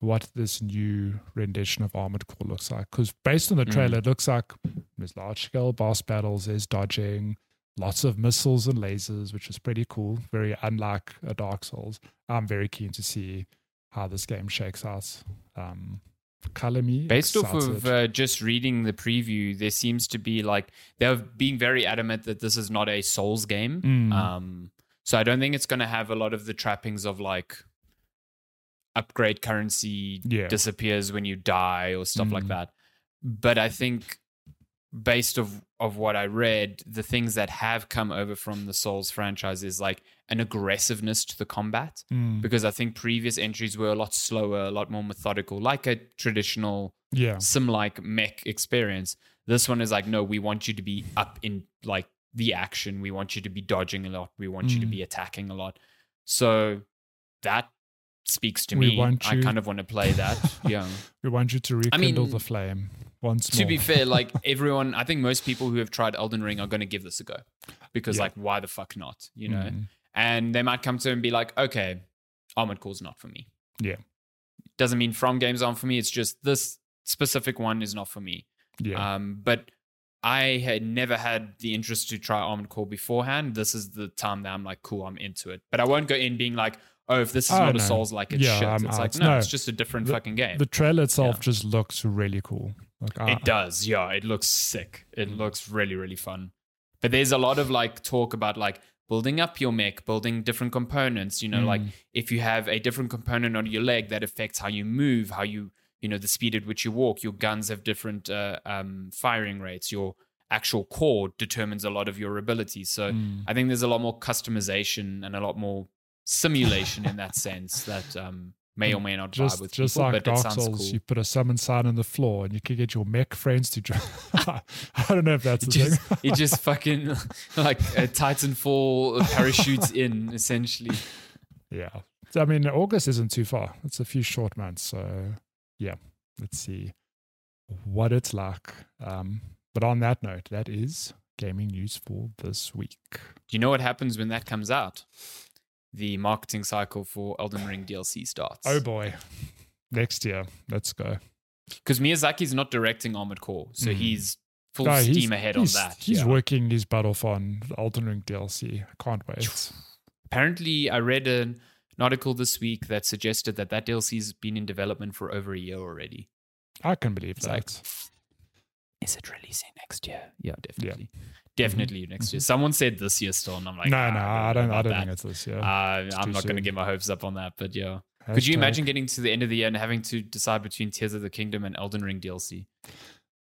what this new rendition of Armored Core looks like. Because based on the Mm. trailer, it looks like there's large scale boss battles, there's dodging, lots of missiles and lasers, which is pretty cool. Very unlike a Dark Souls. I'm very keen to see how this game shakes out. Um, color me Based off of uh, just reading the preview, there seems to be like they're being very adamant that this is not a Souls game. Mm. Um, so I don't think it's going to have a lot of the trappings of like upgrade currency Yeah. disappears when you die or stuff like Mm. that. But I think based of of what I read, the things that have come over from the Souls franchise is like an aggressiveness to the combat Mm. because I think previous entries were a lot slower, a lot more methodical, like a traditional yeah. sim like mech experience. This one is like, no, we want you to be up in like the action. We want you to be dodging a lot. We want you to Mm. be attacking a lot. So that speaks to We me. I kind of want to play that. yeah. We want you to rekindle mean, the flame once To more. be fair, like everyone, I think most people who have tried Elden Ring are going to give this a go because, Yeah. like, why the fuck not? You know, Mm. and they might come to and be like, okay, Armored Core's not for me. Yeah. Doesn't mean From games aren't for me. It's just this specific one is not for me. yeah. Um, but I had never had the interest to try Armored Core beforehand. This is the time that I'm like, cool, I'm into it. But I won't go in being like, oh, if this is Oh, not no. a Souls like, it's Yeah, shit. I'm it's like, no, No. it's just a different fucking game. the trailer itself yeah. just looks really cool. Like I, It does, yeah. It looks sick. It Mm. looks really, really fun. But there's a lot of like talk about like building up your mech, building different components. You know, like Mm. if you have a different component on your leg that affects how you move, how you, you know, the speed at which you walk. Your guns have different uh, um, firing rates. Your actual core determines a lot of your abilities. So Mm. I think there's a lot more customization and a lot more simulation in that sense that um, may or may not vibe just with just people. like but Dark Souls, cool. you put a summon sign on the floor and you can get your mech friends to join. I don't know if that's the just, thing. it just fucking like a Titanfall parachutes in essentially. yeah. I mean, August isn't too far. It's a few short months. So, yeah, let's see what it's like. Um, but on that note, that is gaming news for this week. Do you know what happens when that comes out? The marketing cycle for Elden Ring DLC starts. Oh boy. Next year. Let's go. because Miyazaki's not directing Armored Core, so Mhm. he's full No, he's- steam ahead on that. He's yeah. working his butt off on Elden Ring DLC. I can't wait. Apparently, I read an, an article this week that suggested that that DLC's been in development for over a year already. I can believe It's that. like, is it releasing next year? Yeah, definitely. Definitely next year. Someone said this year still, and I'm like, no, "Ah, no, I know don't. I don't think it's this year. Uh, I'm not going to get my hopes up on that, but yeah. Could you imagine getting to the end of the year and having to decide between Tears of the Kingdom and Elden Ring DLC?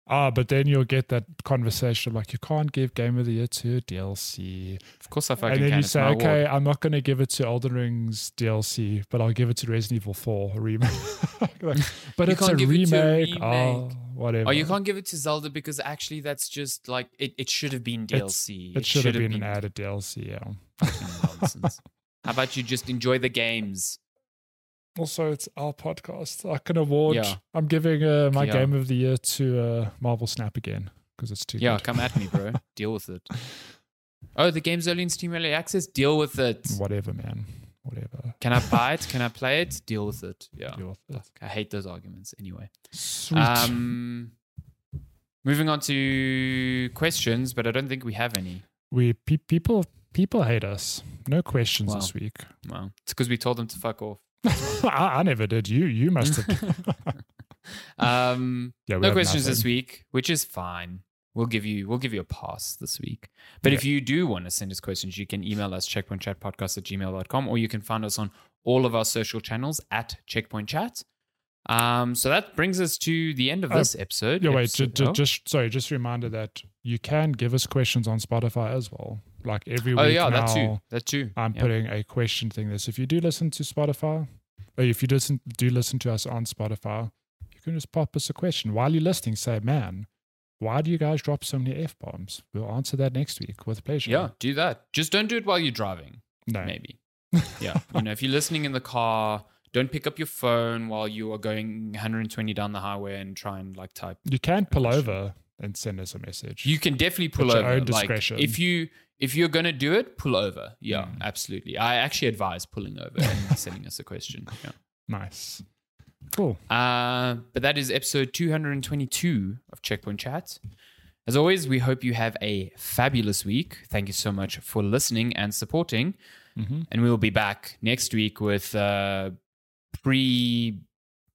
Ah, but then you'll get that conversation like you can't give Game of the Year to DLC, Of course, I fucking and then can. you say, okay, award. I'm not going to give it to Elden Ring's DLC, but I'll give it to Resident Evil 4 remake. Like, but it's a give it remake. Oh, whatever. Oh, you can't give it to Zelda because actually that's just like it, it should have been It's- DLC. It should have been, an added DLC. Yeah. nonsense. How about you just enjoy the games? Also, it's our podcast. I can award. Yeah. I'm giving uh, my Yeah. Game of the Year to uh, Marvel Snap again because it's too Yeah, good. come at me, bro. Deal with it. Oh, the game's early in Steam Early Access? Deal with it. Whatever, man. Whatever. Can I buy it? Can I play it? Deal with it. Yeah. Deal with it. I hate those arguments anyway. Sweet. Um, moving on to questions, but I don't think we have any. we pe- people people hate us. No questions Wow. this week. Well, it's because we told them to fuck off. I, I never did. You you must have. Um, yeah, no questions this week, which is fine. we'll give you we'll give you a pass this week. But Yeah. if you do want to send us questions, you can email us checkpointchatpodcast at gmail.com or you can find us on all of our social channels at checkpoint chat. Um, so that brings us to the end of Oh, this episode. Yeah, wait, ju- oh. just sorry, just a reminder that you can give us questions on Spotify as well. Like every oh, week oh yeah, now, that too. That too. I'm Yeah. putting a question thing there. So if you do listen to Spotify, or if you listen do listen to us on Spotify, you can just pop us a question while you're listening. Say, man, why do you guys drop so many f bombs? We'll answer that next week with pleasure. Yeah, do that. Just don't do it while you're driving. no, maybe. Yeah. you know, if you're listening in the car, don't pick up your phone while you are going 120 down the highway and try and like type. you can pull over and send us a message. You can definitely pull At your over. own Like discretion. if you if you're gonna do it, pull over. Yeah, Mm. absolutely. I actually advise pulling over and sending us a question. Yeah. nice, cool. Uh, but that is episode 222 of Checkpoint Chat. As always, we hope you have a fabulous week. Thank you so much for listening and supporting. Mm-hmm. and we will be back next week with uh pre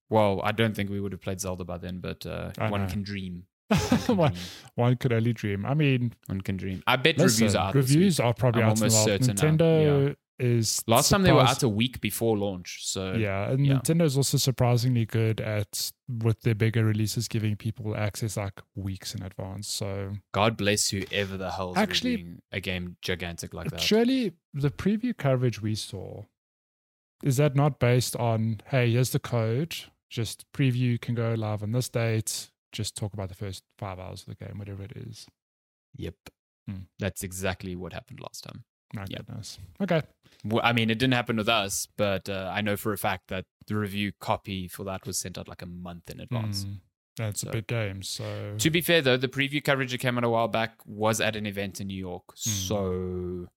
well i don't think we would have played zelda by then but uh one know. can dream one one, mm. could only dream. I mean, One can dream. I bet listen, reviews are reviews are probably I'm out almost certain Nintendo is last time they were out a week before launch so Yeah, and yeah. Nintendo's also surprisingly good at with their bigger releases giving people access like weeks in advance. So. God bless whoever the hell's Actually- a game gigantic like that. surely the preview coverage we saw is that not based on hey, here's the code, just preview can go live on this date, just talk about the first five hours of the game, whatever it is. yep Hmm. that's exactly what happened last time My Yep. goodness. Okay. well, i mean it didn't happen with us but uh, i know for a fact that the review copy for that was sent out like a month in advance Mm, that's So- a big game. So To be fair, though, the preview coverage that came out a while back was at an event in New York. Hmm. So,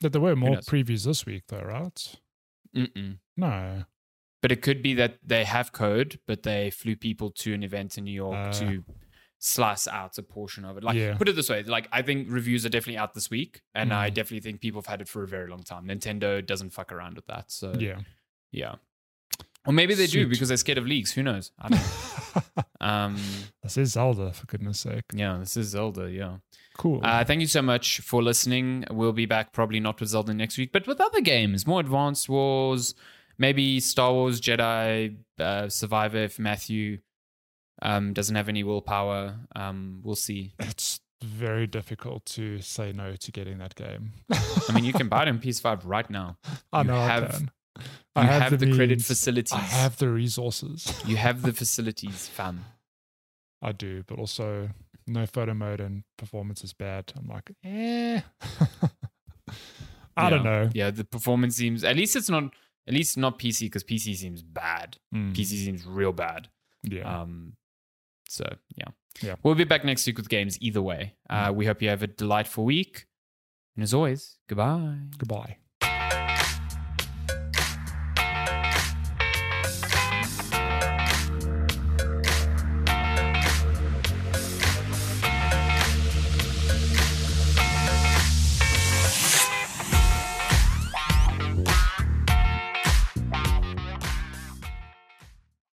but there were more previews this week though, right? mm-mm. No. But it could be that they have code, but they flew people to an event in New York Uh. to slice out a portion of it. Like, Yeah. put it this way: like, I think reviews are definitely out this week, and I Mm. definitely think people have had it for a very long time. Nintendo doesn't fuck around with that. So, Yeah. yeah. Or maybe they do because they're scared of leaks. Who knows? I don't know. um, this is Zelda, for goodness sake. yeah, this is Zelda. Yeah. Cool. Uh, thank you so much for listening. We'll be back probably not with Zelda next week, but with other games, more advanced wars, maybe Star Wars Jedi uh, Survivor if Matthew um, doesn't have any willpower. Um, we'll see. it's very difficult to say no to getting that game. I mean, you can buy it on PS5 right now. I you know have- I can. You I have, the, credit means. facilities. I have the resources. You have the facilities, fam. I do, but also no photo mode and performance is bad. I'm like, eh. I don't know. Yeah, the performance seems. At least it's not. At least not PC because PC seems bad. Mm, PC seems real bad. yeah. Um, so yeah, Yeah. Mm. We'll be back next week with games either way. Uh, we hope you have a delightful week, and as always, goodbye. Goodbye.